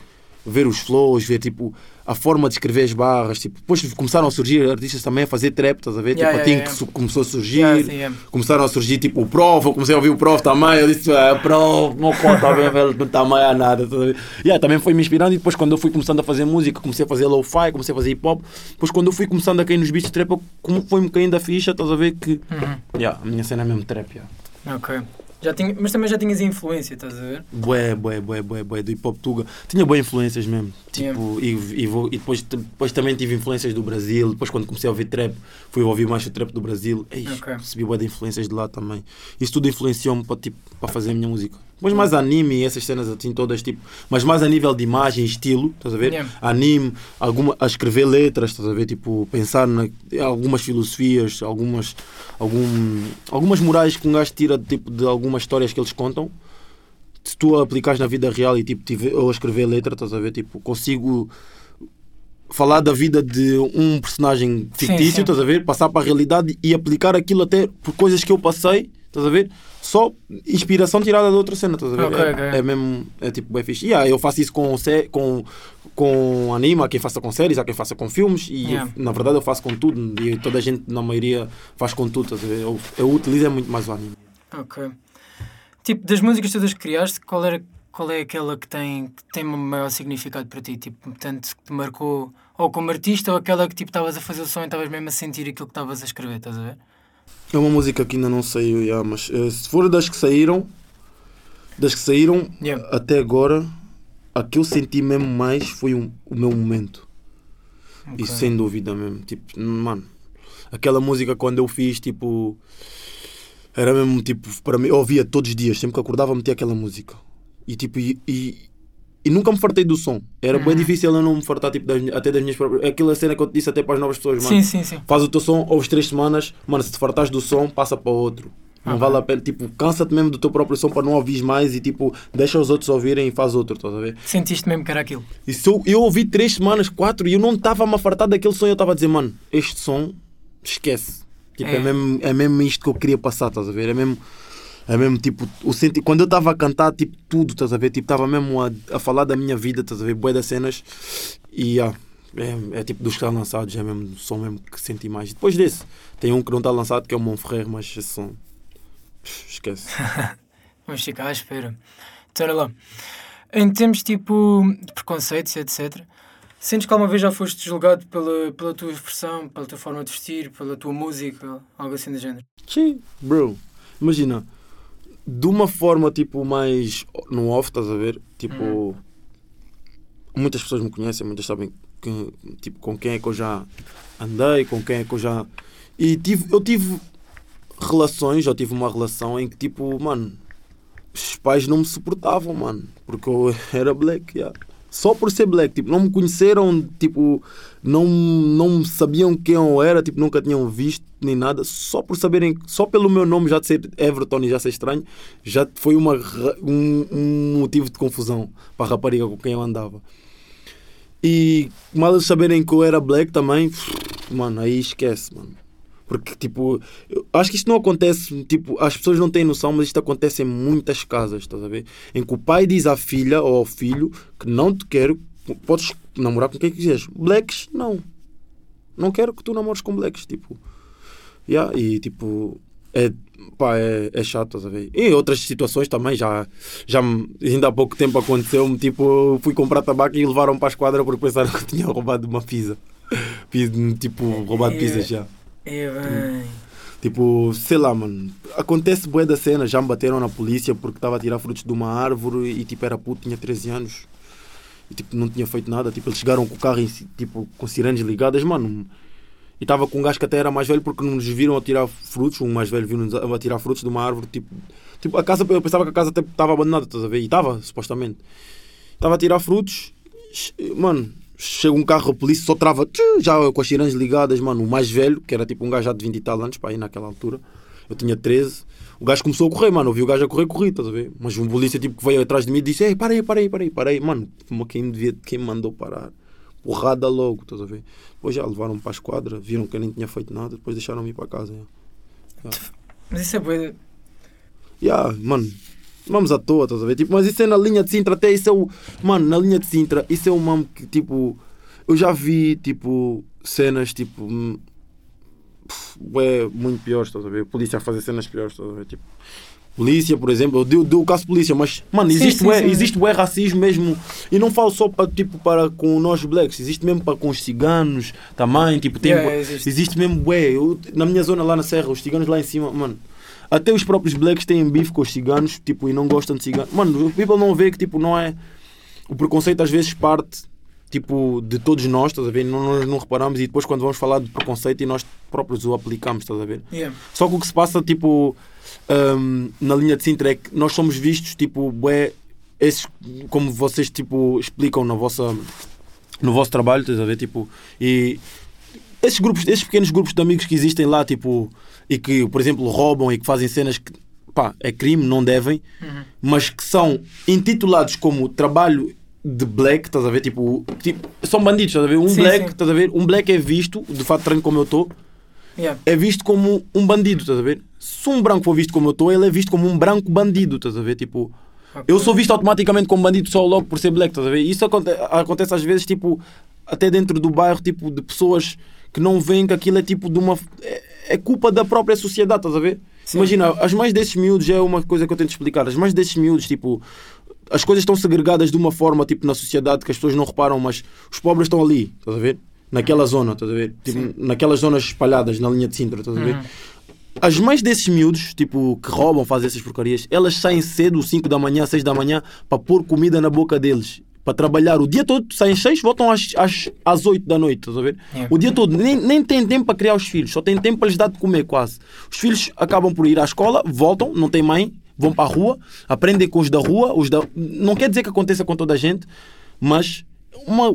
Speaker 2: ver os flows, ver tipo a forma de escrever as barras. Tipo, depois começaram a surgir artistas também a fazer trap, estás a ver?
Speaker 1: Yeah,
Speaker 2: tipo, a
Speaker 1: yeah,
Speaker 2: Tink
Speaker 1: yeah.
Speaker 2: começou a surgir.
Speaker 1: Yeah.
Speaker 2: Começaram a surgir tipo o Prof, eu comecei a ouvir o Prof também, eu disse, ah, Prof, não conta bem, não está mais a nada. estás a ver? Yeah, também foi me inspirando e depois quando eu fui começando a fazer música, comecei a fazer lo-fi, comecei a fazer hip hop, depois quando eu fui começando a cair nos beats de trap, como foi-me caindo a ficha, estás a ver que
Speaker 1: Uhum.
Speaker 2: yeah, a minha cena é mesmo trap, yeah.
Speaker 1: Ok. Já tinha, mas também já tinhas influência, estás a ver?
Speaker 2: Bué, bué, bué, bué, bué, do hip hop tuga. Tinha boas influências mesmo. Tipo, e, e, vou- e depois, depois também tive influências do Brasil. Depois, quando comecei a ouvir trap, fui ouvir mais o trap do Brasil. Ei,
Speaker 1: Ok.
Speaker 2: recebi bué de influências de lá também. Isso tudo influenciou-me para tipo, para fazer a minha música. Depois, mais anime essas cenas assim, todas, tipo, mas mais a nível de imagem, estilo, estás a ver?
Speaker 1: Yeah.
Speaker 2: Anime, alguma, a escrever letras, estás a ver? Tipo, pensar na, em algumas filosofias, algumas, algum, algumas morais que um gajo tira tipo, de algumas histórias que eles contam se tu aplicares na vida real e tipo, tive, ou a escrever letra, estás a ver? Tipo, consigo falar da vida de um personagem fictício,
Speaker 1: sim.
Speaker 2: estás a ver? Passar para a realidade e aplicar aquilo até por coisas que eu passei, estás a ver? Só inspiração tirada de outra cena, estás a ver?
Speaker 1: Ok,
Speaker 2: é,
Speaker 1: ok.
Speaker 2: é mesmo, é tipo bem fixe. Yeah, eu faço isso com, com, com anime, há quem faça com séries, há quem faça com filmes e
Speaker 1: Yeah.
Speaker 2: eu, na verdade eu faço com tudo e toda a gente na maioria faz com tudo, estás a ver? Eu, eu utilizo é muito mais o anime.
Speaker 1: Ok. Tipo, das músicas todas que criaste, qual, era, qual é aquela que tem, que tem maior significado para ti? Tipo, tanto que te marcou ou como artista ou aquela que tipo estavas a fazer o som e estavas mesmo a sentir aquilo que estavas a escrever, estás a ver?
Speaker 2: É uma música que ainda não saiu, yeah, mas eh, se for das que saíram, das que saíram
Speaker 1: Yeah.
Speaker 2: até agora, a que eu senti mesmo mais foi um- o meu momento.
Speaker 1: Ok.
Speaker 2: E sem dúvida mesmo. Tipo, mano, aquela música quando eu fiz, tipo. Era mesmo tipo, para mim, eu ouvia todos os dias, sempre que acordava, metia aquela música. E tipo, e, e, e nunca me fartei do som. Era bem
Speaker 1: Uhum.
Speaker 2: difícil eu não me fartar tipo, das, até das minhas próprias. Aquela cena que eu te disse até para as novas pessoas, mano.
Speaker 1: Sim, sim, sim.
Speaker 2: Faz o teu som, ouves três semanas, mano, se te fartares do som, passa para outro. Não
Speaker 1: Ok.
Speaker 2: vale a pena, tipo, cansa-te mesmo do teu próprio som para não ouvir mais e tipo, deixa os outros ouvirem e faz outro, estás a ver?
Speaker 1: Sentiste mesmo que era aquilo.
Speaker 2: E se eu, eu ouvi três semanas, quatro, e eu não estava a me fartar daquele som, eu estava a dizer, mano, este som, esquece. Tipo, é,
Speaker 1: É.
Speaker 2: mesmo, é mesmo isto que eu queria passar, estás a ver? É mesmo, é mesmo tipo, o senti quando eu estava a cantar, tipo, tudo, estás a ver? Tipo, estava mesmo a, a falar da minha vida, estás a ver? Bué das cenas, e ah, é, é tipo dos que estão lançados, é mesmo o som mesmo que senti mais. Depois desse, tem um que não está lançado, que é o Monferrer, mas esse som, esquece.
Speaker 1: Vamos ficar à espera. Então, olha lá. Em termos tipo de preconceitos, etc., sentes que alguma vez já foste julgado pela, pela tua expressão, pela tua forma de vestir, pela tua música, algo assim do género?
Speaker 2: Sim, bro. Imagina, de uma forma tipo mais no off, estás a ver? Tipo, muitas pessoas me conhecem, muitas sabem que, tipo, com quem é que eu já andei, com quem é que eu já. E tive, eu tive relações, eu tive uma relação em que tipo, mano, os pais não me suportavam, mano, porque eu era black, yeah. Só por ser black, tipo, não me conheceram, tipo, não, não sabiam quem eu era, tipo, nunca tinham visto nem nada, só por saberem, só pelo meu nome já ser Everton e já ser estranho, já foi uma, um, um motivo de confusão para a rapariga com quem eu andava. E mal eles saberem que eu era black também, mano, aí esquece, mano. Porque, tipo, acho que isto não acontece, tipo, as pessoas não têm noção, mas isto acontece em muitas casas, estás a ver? Em que o pai diz à filha ou ao filho que não te quero, podes namorar com quem quiseres. Blacks, não. Não quero que tu namores com blacks, tipo. Yeah, e, tipo, é, pá, é, é chato, estás a ver? E outras situações também, já, já ainda há pouco tempo aconteceu-me, tipo, fui comprar tabaco e levaram para a esquadra porque pensaram que tinha roubado uma pizza. Pizza, Tipo, roubado
Speaker 1: É.
Speaker 2: pizza já.
Speaker 1: É bem.
Speaker 2: Tipo, sei lá, mano. Acontece bué da cena. Já me bateram na polícia porque estava a tirar frutos de uma árvore e tipo era puto, tinha 13 anos. E tipo, não tinha feito nada. Tipo, eles chegaram com o carro em tipo, com sirenes ligadas, mano. E estava com um gajo que até era mais velho porque nos viram a tirar frutos. Um mais velho viu-nos a tirar frutos de uma árvore. Tipo, tipo a casa, eu pensava que a casa estava abandonada, estás a ver? E estava, supostamente. Estava a tirar frutos. Mano, chega um carro a polícia, só trava já com as sirenes ligadas, mano. O mais velho, que era tipo um gajo já de 20 e tal anos, para aí naquela altura. Eu tinha 13. O gajo começou a correr, mano. Eu vi o gajo a correr, corri, estás a ver? Mas um polícia tipo, que veio atrás de mim e disse: Ei, para aí, para aí, para aí, para aí. Mano, quem, devia, quem me mandou parar? Porrada logo, estás a ver? Depois já levaram-me para a esquadra, viram que eu nem tinha feito nada, depois deixaram-me ir para casa. já.
Speaker 1: Mas isso é bué.
Speaker 2: Yeah, mano, vamos à toa, estás a ver? Tipo, mas isso é na linha de Sintra, até isso é o. Mano, na linha de Sintra, isso é o mamo que, tipo. Eu já vi, tipo, cenas, tipo. Ué, muito piores, estás a ver? Polícia a fazer cenas piores, estás a ver? Tipo. Polícia, por exemplo, eu dei, dei o caso de polícia, mas, mano,
Speaker 1: Sim,
Speaker 2: existe,
Speaker 1: sim,
Speaker 2: bué,
Speaker 1: sim.
Speaker 2: existe bué racismo mesmo. E não falo só para, tipo, para com nós blacks, existe mesmo para com os ciganos também, tipo, tem.
Speaker 1: Yeah, existe.
Speaker 2: existe mesmo bué. Eu, na minha zona lá na Serra, os ciganos lá em cima, mano. Até os próprios blacks têm bife com os ciganos, tipo, e não gostam de ciganos. Mano, o people não vê que, tipo, não é. O preconceito às vezes parte, tipo, de todos nós, estás a ver? Não, nós não reparamos e depois quando vamos falar de preconceito e nós próprios o aplicamos, estás a ver?
Speaker 1: Yeah.
Speaker 2: Só que o que se passa, tipo, hum, na linha de Sintra é que nós somos vistos, tipo, bué, esses, como vocês, tipo, explicam na vossa, no vosso trabalho, estás a ver? Tipo, e esses grupos, esses pequenos grupos de amigos que existem lá, tipo, e que, por exemplo, roubam e que fazem cenas que, pá, é crime, não devem,
Speaker 1: Uhum.
Speaker 2: mas que são intitulados como trabalho de black, estás a ver? Tipo, tipo são bandidos, estás a ver? Um
Speaker 1: Sim,
Speaker 2: black,
Speaker 1: sim.
Speaker 2: estás a ver? Um black é visto, de fato, treino como eu estou,
Speaker 1: Yeah.
Speaker 2: é visto como um bandido, estás a ver? Se um branco for visto como eu estou, ele é visto como um branco bandido, estás a ver? Tipo, eu sou visto automaticamente como bandido só logo por ser black, estás a ver? Isso aconte acontece às vezes, tipo, até dentro do bairro, tipo, de pessoas que não veem que aquilo é tipo de uma. É, é culpa da própria sociedade, estás a ver?
Speaker 1: Sim.
Speaker 2: Imagina, as mães desses miúdos é uma coisa que eu tento explicar. As mães desses miúdos, tipo, as coisas estão segregadas de uma forma, tipo, na sociedade que as pessoas não reparam, mas os pobres estão ali, estás a ver? Naquela zona, estás a ver? Tipo,
Speaker 1: Sim.
Speaker 2: naquelas zonas espalhadas na linha de Sintra, estás a ver?
Speaker 1: Uhum.
Speaker 2: as mães desses miúdos, tipo, que roubam, fazem essas porcarias, elas saem cedo, 5 da manhã, 6 da manhã, para pôr comida na boca deles. Para trabalhar o dia todo, saem 6, voltam às, às, às 8 da noite, estás a ver? O dia todo, nem, nem tem tempo para criar os filhos, só tem tempo para lhes dar de comer quase. Os filhos acabam por ir à escola, voltam, não têm mãe, vão para a rua, aprendem com os da rua, os da... não quer dizer que aconteça com toda a gente, mas uma,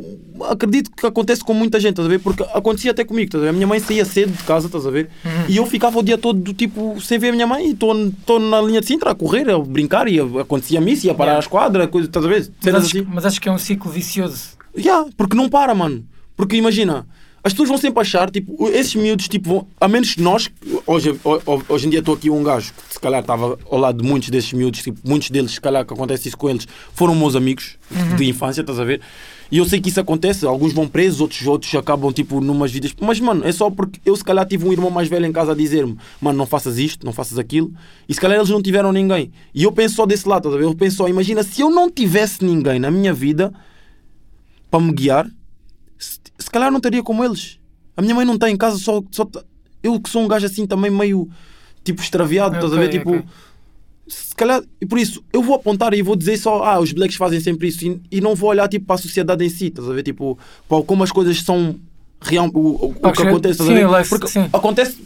Speaker 2: acredito que acontece com muita gente, estás a ver? Porque acontecia até comigo, estás a ver? A minha mãe saía cedo de casa, estás a ver? E eu ficava o dia todo do tipo sem ver a minha mãe e estou na linha de Sintra a correr, a brincar e acontecia-me isso, ia parar
Speaker 1: Yeah.
Speaker 2: a esquadra, coisa, estás a ver?
Speaker 1: Mas acho,
Speaker 2: assim.
Speaker 1: mas acho que é um ciclo vicioso.
Speaker 2: Yeah, porque não para, mano. Porque imagina, as pessoas vão sempre achar, tipo, esses miúdos, tipo, vão, a menos que nós, hoje, ho- hoje em dia estou aqui um gajo que se calhar estava ao lado de muitos desses miúdos, tipo, muitos deles, se calhar que acontece isso com eles, foram meus amigos de infância, estás a ver? E eu sei que isso acontece, alguns vão presos, outros, outros acabam, tipo, numas vidas. Mas, mano, é só porque eu, se calhar, tive um irmão mais velho em casa a dizer-me, mano, não faças isto, não faças aquilo, e se calhar eles não tiveram ninguém. E eu penso só desse lado, estás a ver? Eu penso só, imagina, se eu não tivesse ninguém na minha vida para me guiar, se, se calhar não estaria como eles. A minha mãe não está em casa, só, só eu que sou um gajo assim também meio tipo extraviado, estás a ver? Tipo,
Speaker 1: ok.
Speaker 2: se calhar, e por isso eu vou apontar e vou dizer só, ah, os blacks fazem sempre isso e, e não vou olhar tipo para a sociedade em si, estás a ver? Tipo, para como as coisas são real, o, o, que acontece,
Speaker 1: sim,
Speaker 2: Porque
Speaker 1: sim.
Speaker 2: acontece,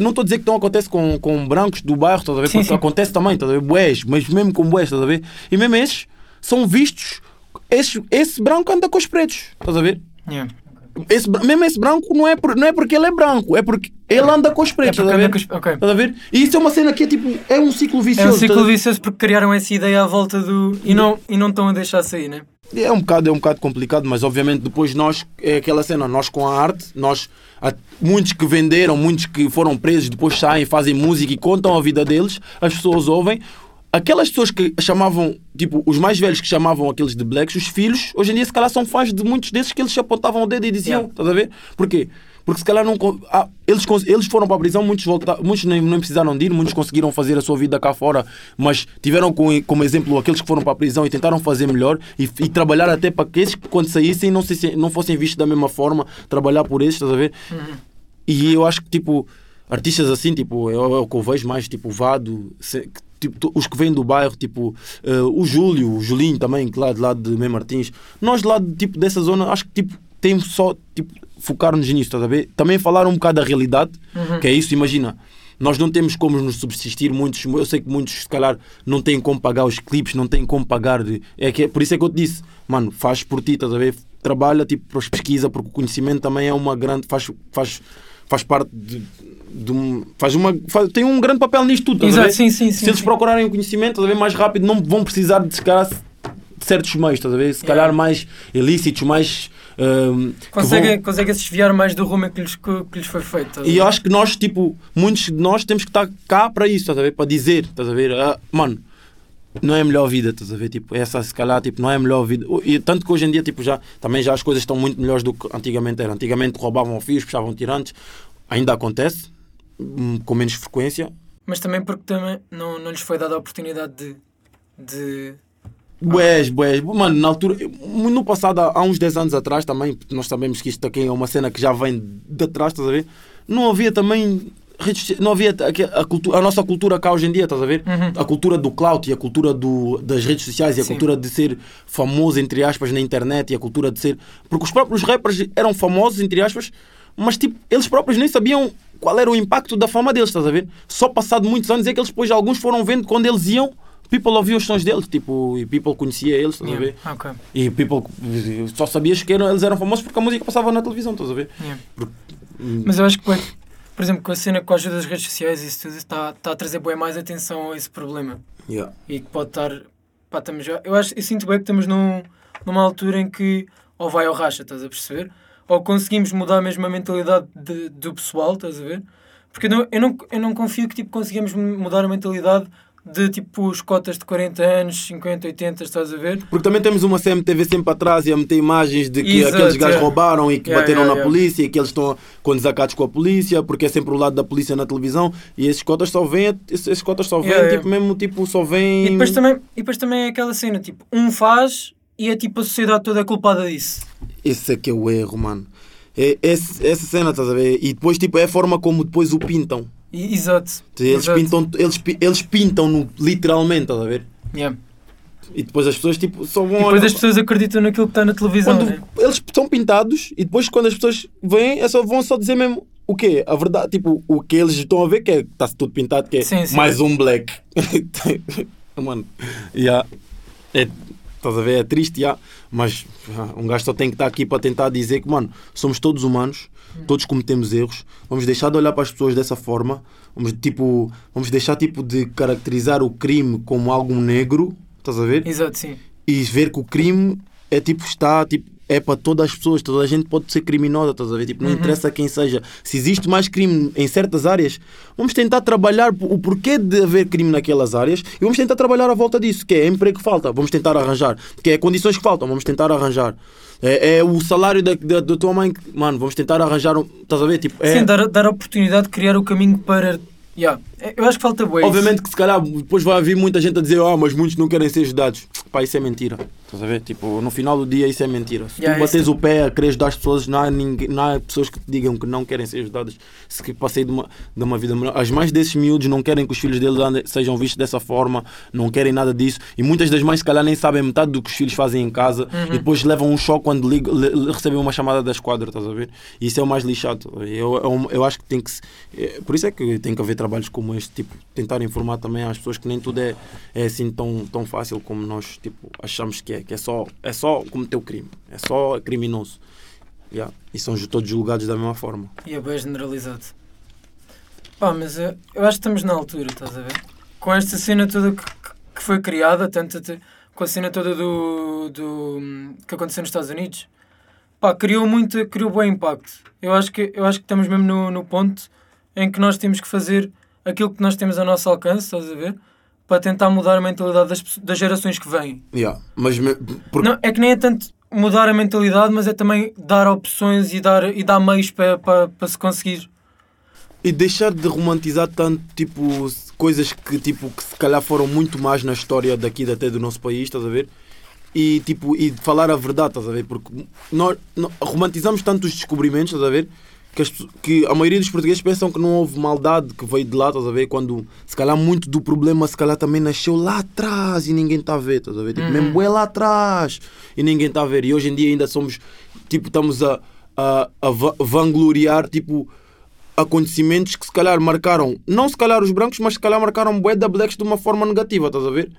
Speaker 2: não estou a dizer que não acontece com, com brancos do bairro, estás a ver?
Speaker 1: Sim, sim.
Speaker 2: acontece também, estás a ver? Bués, mas mesmo com bués, estás a ver? E mesmo esses são vistos, esse, esse branco anda com os pretos, estás a ver?
Speaker 1: Yeah.
Speaker 2: Esse, bra- mesmo esse branco não é, por, não é porque ele é branco, é porque ele anda com os
Speaker 1: É
Speaker 2: pretos, estás a ver?
Speaker 1: os- ok.
Speaker 2: Estás a ver? E isso é uma cena que é tipo, é um ciclo
Speaker 1: É
Speaker 2: vicioso.
Speaker 1: um
Speaker 2: estás a
Speaker 1: ciclo vicioso porque criaram essa ideia à volta do. E não, e não estão a deixar sair, né?
Speaker 2: É um bocado, é um bocado complicado, mas obviamente depois nós, é aquela cena, nós com a arte, nós, há muitos que venderam, muitos que foram presos, depois saem, fazem música e contam a vida deles, as pessoas ouvem. Aquelas pessoas que chamavam, tipo, os mais velhos que chamavam aqueles de blacks, os filhos, hoje em dia se calhar são fãs de muitos desses que eles apontavam o dedo e diziam,
Speaker 1: Yeah.
Speaker 2: estás a ver? Porquê? Porque se calhar não. ah, eles, eles foram para a prisão, muitos, volta, muitos nem, nem precisaram de ir, muitos conseguiram fazer a sua vida cá fora, mas tiveram com, como exemplo aqueles que foram para a prisão e tentaram fazer melhor e, e trabalhar até para que esses, quando saíssem, não, se, não fossem vistos da mesma forma, trabalhar por esses, estás a ver? E eu acho que, tipo, artistas assim, tipo, é, é o que eu vejo mais, tipo, Vado, tipo, os que vêm do bairro, tipo, eh, o Júlio, o Julinho também, que lá de lá de Mem Martins, nós de lá, de, tipo, dessa zona, acho que, tipo, temos só, tipo, focar-nos nisso, estás a ver? Também falar um bocado da realidade,
Speaker 1: Uhum.
Speaker 2: que é isso, imagina. Nós não temos como nos subsistir, muitos, eu sei que muitos, se calhar, não têm como pagar os clipes, não têm como pagar. de- É que, é- por isso é que eu te disse, mano, faz por ti, estás a ver? Trabalha, tipo, para pesquisa, porque o conhecimento também é uma grande. faz, faz, faz parte de. Um, faz uma, faz- tem um grande papel nisto tudo,
Speaker 1: Exato, sim, sim,
Speaker 2: Se
Speaker 1: sim.
Speaker 2: eles
Speaker 1: sim.
Speaker 2: procurarem o conhecimento, estás mais rápido, não vão precisar de, se calhar, certos meios, estás a ver? Se calhar mais ilícitos, mais. hum, que vão-
Speaker 1: Conseguem consegue se desviar mais do rumo que lhes, que, que lhes foi feito.
Speaker 2: e eu acho que nós, tipo, muitos de nós temos que estar cá para isso, estás a ver? Para dizer, estás a ver? Ah, mano, não é a melhor vida, estás a ver? Tipo, essa se calhar, tipo, não é a melhor vida. E tanto que hoje em dia, tipo, já, também já as coisas estão muito melhores do que antigamente era. Antigamente roubavam fios, puxavam tirantes. Ainda acontece, com menos frequência.
Speaker 1: Mas também porque também não, não lhes foi dada a oportunidade de. de...
Speaker 2: Bués, bués. Mano, na altura, no passado, há uns 10 anos atrás também, porque nós sabemos que isto aqui é uma cena que já vem de trás, estás a ver? Não havia também. Não havia aque- a, cultura, a nossa cultura cá hoje em dia, estás a ver?
Speaker 1: Uhum.
Speaker 2: A cultura do clout e a cultura do, das redes sociais e a
Speaker 1: Sim.
Speaker 2: cultura de ser famoso, entre aspas, na internet e a cultura de ser. Porque os próprios rappers eram famosos, entre aspas, mas tipo, eles próprios nem sabiam qual era o impacto da fama deles, estás a ver? Só passado muitos anos é que eles depois, alguns foram vendo quando eles iam, people ouvia os sons deles, tipo, e people conhecia eles, estás a ver?
Speaker 1: Yeah, ok.
Speaker 2: E people só sabias que eram, eles eram famosos porque a música passava na televisão, estás a ver?
Speaker 1: Yeah.
Speaker 2: Hum,
Speaker 1: Mas eu acho que, por exemplo, com a cena com a ajuda das redes sociais, isso tudo está, está a trazer bem mais atenção a esse problema.
Speaker 2: yeah.
Speaker 1: E que pode estar. Pá, estamos já, eu, acho, eu sinto bem que estamos num, numa altura em que ou vai ou racha, estás a perceber? Ou conseguimos mudar mesmo a mentalidade de- do pessoal, estás a ver? Porque eu não, eu não, eu não confio que tipo, conseguimos mudar a mentalidade de tipo os cotas de 40 anos, 50, 80, estás a ver?
Speaker 2: Porque também temos uma CMTV sempre atrás e a meter imagens de que
Speaker 1: Exato,
Speaker 2: aqueles gajos
Speaker 1: yeah.
Speaker 2: roubaram e que
Speaker 1: Yeah,
Speaker 2: bateram
Speaker 1: yeah,
Speaker 2: na polícia e que eles estão com desacatos com a polícia, porque é sempre o lado da polícia na televisão e esses cotas só vêm, esses cotas só vêm, tipo, mesmo tipo, só vêm.
Speaker 1: E depois, também, e depois também é aquela cena, tipo, um faz e é tipo a sociedade toda é culpada disso.
Speaker 2: Esse é que é o erro, mano. É, esse- essa cena, estás a ver? E depois, tipo, é a forma como depois o pintam.
Speaker 1: Exato.
Speaker 2: Eles
Speaker 1: Exato.
Speaker 2: pintam, eles, eles pintam no, literalmente, estás a ver?
Speaker 1: Yeah.
Speaker 2: E depois as pessoas tipo, só vão
Speaker 1: E depois
Speaker 2: olhar-
Speaker 1: as pessoas acreditam naquilo que está na televisão.
Speaker 2: quando
Speaker 1: né?
Speaker 2: eles são pintados e depois quando as pessoas vêm é só, vão só dizer mesmo o quê? A verdade, tipo, o que eles estão a ver que é está tudo pintado, que é
Speaker 1: Sim, sim.
Speaker 2: mais um black. Mano, yeah. é, estás a ver? É triste, yeah. mas ah, um gajo só tem que estar aqui para tentar dizer que, mano, somos todos humanos, todos cometemos erros, vamos deixar de olhar para as pessoas dessa forma, vamos, tipo, vamos deixar tipo, de caracterizar o crime como algo negro, estás a ver?
Speaker 1: Exato, sim.
Speaker 2: e ver que o crime é tipo está tipo é para todas as pessoas, toda a gente pode ser criminosa, estás a ver? Tipo, não
Speaker 1: Uhum.
Speaker 2: interessa quem seja. Se existe mais crime em certas áreas, vamos tentar trabalhar o porquê de haver crime naquelas áreas e vamos tentar trabalhar à volta disso, que é emprego que falta, vamos tentar arranjar, que é condições que faltam, vamos tentar arranjar. É, é o salário da, da, da tua mãe, mano, vamos tentar arranjar, um, estás a ver? Tipo, é,
Speaker 1: Sim, dar, dar a oportunidade de criar o caminho para. Yeah. Eu acho que falta isso.
Speaker 2: Obviamente que se calhar depois vai haver muita gente a dizer ah, mas muitos não querem ser ajudados. Pá, isso é mentira. Estás a ver? Tipo, no final do dia isso é mentira. Se
Speaker 1: Yeah,
Speaker 2: tu bates
Speaker 1: isso-
Speaker 2: o pé a querer ajudar as pessoas, não há, ninguém, não há pessoas que te digam que não querem ser ajudadas. Se passei de uma, de uma vida melhor. As mães desses miúdos não querem que os filhos deles sejam vistos dessa forma, não querem nada disso. E muitas das mães se calhar nem sabem metade do que os filhos fazem em casa
Speaker 1: Uhum.
Speaker 2: e depois levam um choque quando ligam, recebem uma chamada da esquadra, estás a ver? E isso é o mais lixado. Eu, eu, eu acho que tem que se. é, Por isso é que tem que haver trabalhos como este, tipo, tentar informar também às pessoas que nem tudo é, é assim tão, tão fácil como nós tipo, achamos que é, que é só, é só cometer o crime, é só criminoso. Yeah. E são todos julgados da mesma forma.
Speaker 1: E é bem generalizado. Pá, mas eh, eu acho que estamos na altura, estás a ver? Com esta cena toda que, que- foi criada, tanto com a cena toda do, do que aconteceu nos Estados Unidos, pá, criou muito, criou bom impacto. Eu acho que, eu acho que estamos mesmo no, no ponto em que nós temos que fazer aquilo que nós temos ao nosso alcance, estás a ver? Para tentar mudar a mentalidade das, das gerações que vêm.
Speaker 2: Yeah. Mas me- porque-
Speaker 1: Não, é que nem é tanto mudar a mentalidade, mas é também dar opções e dar, e dar meios para, para, para se conseguir.
Speaker 2: E deixar de romantizar tanto, tipo, coisas que, tipo, que se calhar foram muito mais na história daqui até do nosso país, estás a ver? E, tipo, e falar a verdade, estás a ver? Porque nós, nó- romantizamos tanto os descobrimentos, estás a ver? Que, as que a maioria dos portugueses pensam que não houve maldade que veio de lá, estás a ver? Quando, se calhar, muito do problema, se calhar, também nasceu lá atrás e ninguém está a ver, estás a ver? Tipo,
Speaker 1: Uhum.
Speaker 2: mesmo é lá atrás e ninguém está a ver. E hoje em dia ainda somos, tipo, estamos a, a, a va- vangloriar, tipo, acontecimentos que se calhar marcaram, não se calhar os brancos, mas se calhar marcaram bué da blacks de uma forma negativa, estás a ver?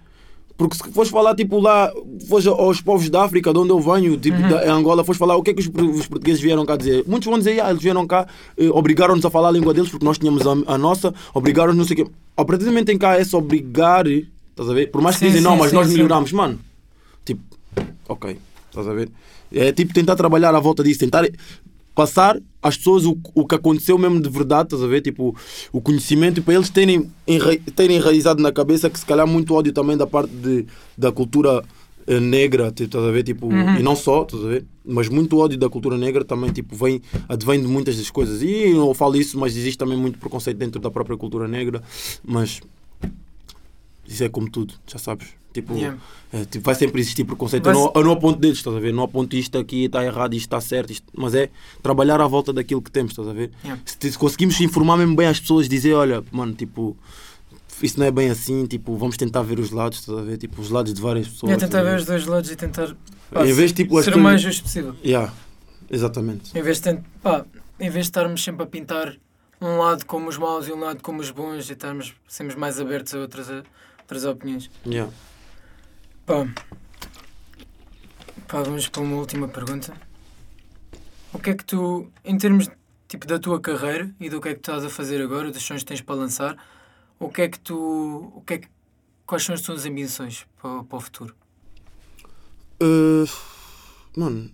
Speaker 2: Porque se fores falar, tipo, lá, fores aos povos da África, de onde eu venho, tipo, da, em Angola, fores falar o que é que os, os portugueses vieram cá dizer. Muitos vão dizer, ah, eles vieram cá, eh, obrigaram-nos a falar a língua deles porque nós tínhamos a, a nossa, obrigaram-nos não sei o quê. A partir do momento em que há esse obrigar, estás a ver? Por mais que
Speaker 1: Sim,
Speaker 2: dizem, não,
Speaker 1: sim,
Speaker 2: mas
Speaker 1: sim,
Speaker 2: nós melhoramos, mano. Tipo, ok, estás a ver? É tipo tentar trabalhar à volta disso, tentar passar às pessoas o, o que aconteceu mesmo de verdade, estás a ver? Tipo, o conhecimento e para eles terem, enra, terem enraizado na cabeça que se calhar muito ódio também da parte de, da cultura eh, negra, tipo, estás a ver? Tipo,
Speaker 1: Uhum.
Speaker 2: E não só, estás a ver? Mas muito ódio da cultura negra também tipo, vem, advém de muitas das coisas. E eu falo isso, mas existe também muito preconceito dentro da própria cultura negra. Mas isso é como tudo, já sabes. Tipo,
Speaker 1: Yeah.
Speaker 2: é, tipo, vai sempre existir preconceito.
Speaker 1: Vai
Speaker 2: Eu não, eu não aponto deles, estás a ver? Não aponto isto aqui está errado, isto está certo, isto- mas é trabalhar à volta daquilo que temos, estás a ver?
Speaker 1: Yeah.
Speaker 2: Se, se conseguimos informar mesmo bem as pessoas, dizer, olha, mano, tipo, isso não é bem assim, tipo, vamos tentar ver os lados, estás a ver? Tipo, os lados de várias pessoas.
Speaker 1: É tentar ver os dois lados e tentar pá,
Speaker 2: Em vez tipo,
Speaker 1: ser o mais justo possível.
Speaker 2: Yeah, exatamente.
Speaker 1: Em vez, de tent- pá, em vez de estarmos sempre a pintar um lado como os maus e um lado como os bons e estarmos sermos mais abertos a outras, a outras opiniões.
Speaker 2: Yeah.
Speaker 1: Pá. Pá, vamos para uma última pergunta. O que é que tu, em termos tipo, da tua carreira e do que é que tu estás a fazer agora, dos sonhos que tens para lançar, o que é que tu. O que é que, quais são as tuas ambições para, para o futuro?
Speaker 2: Uh, mano,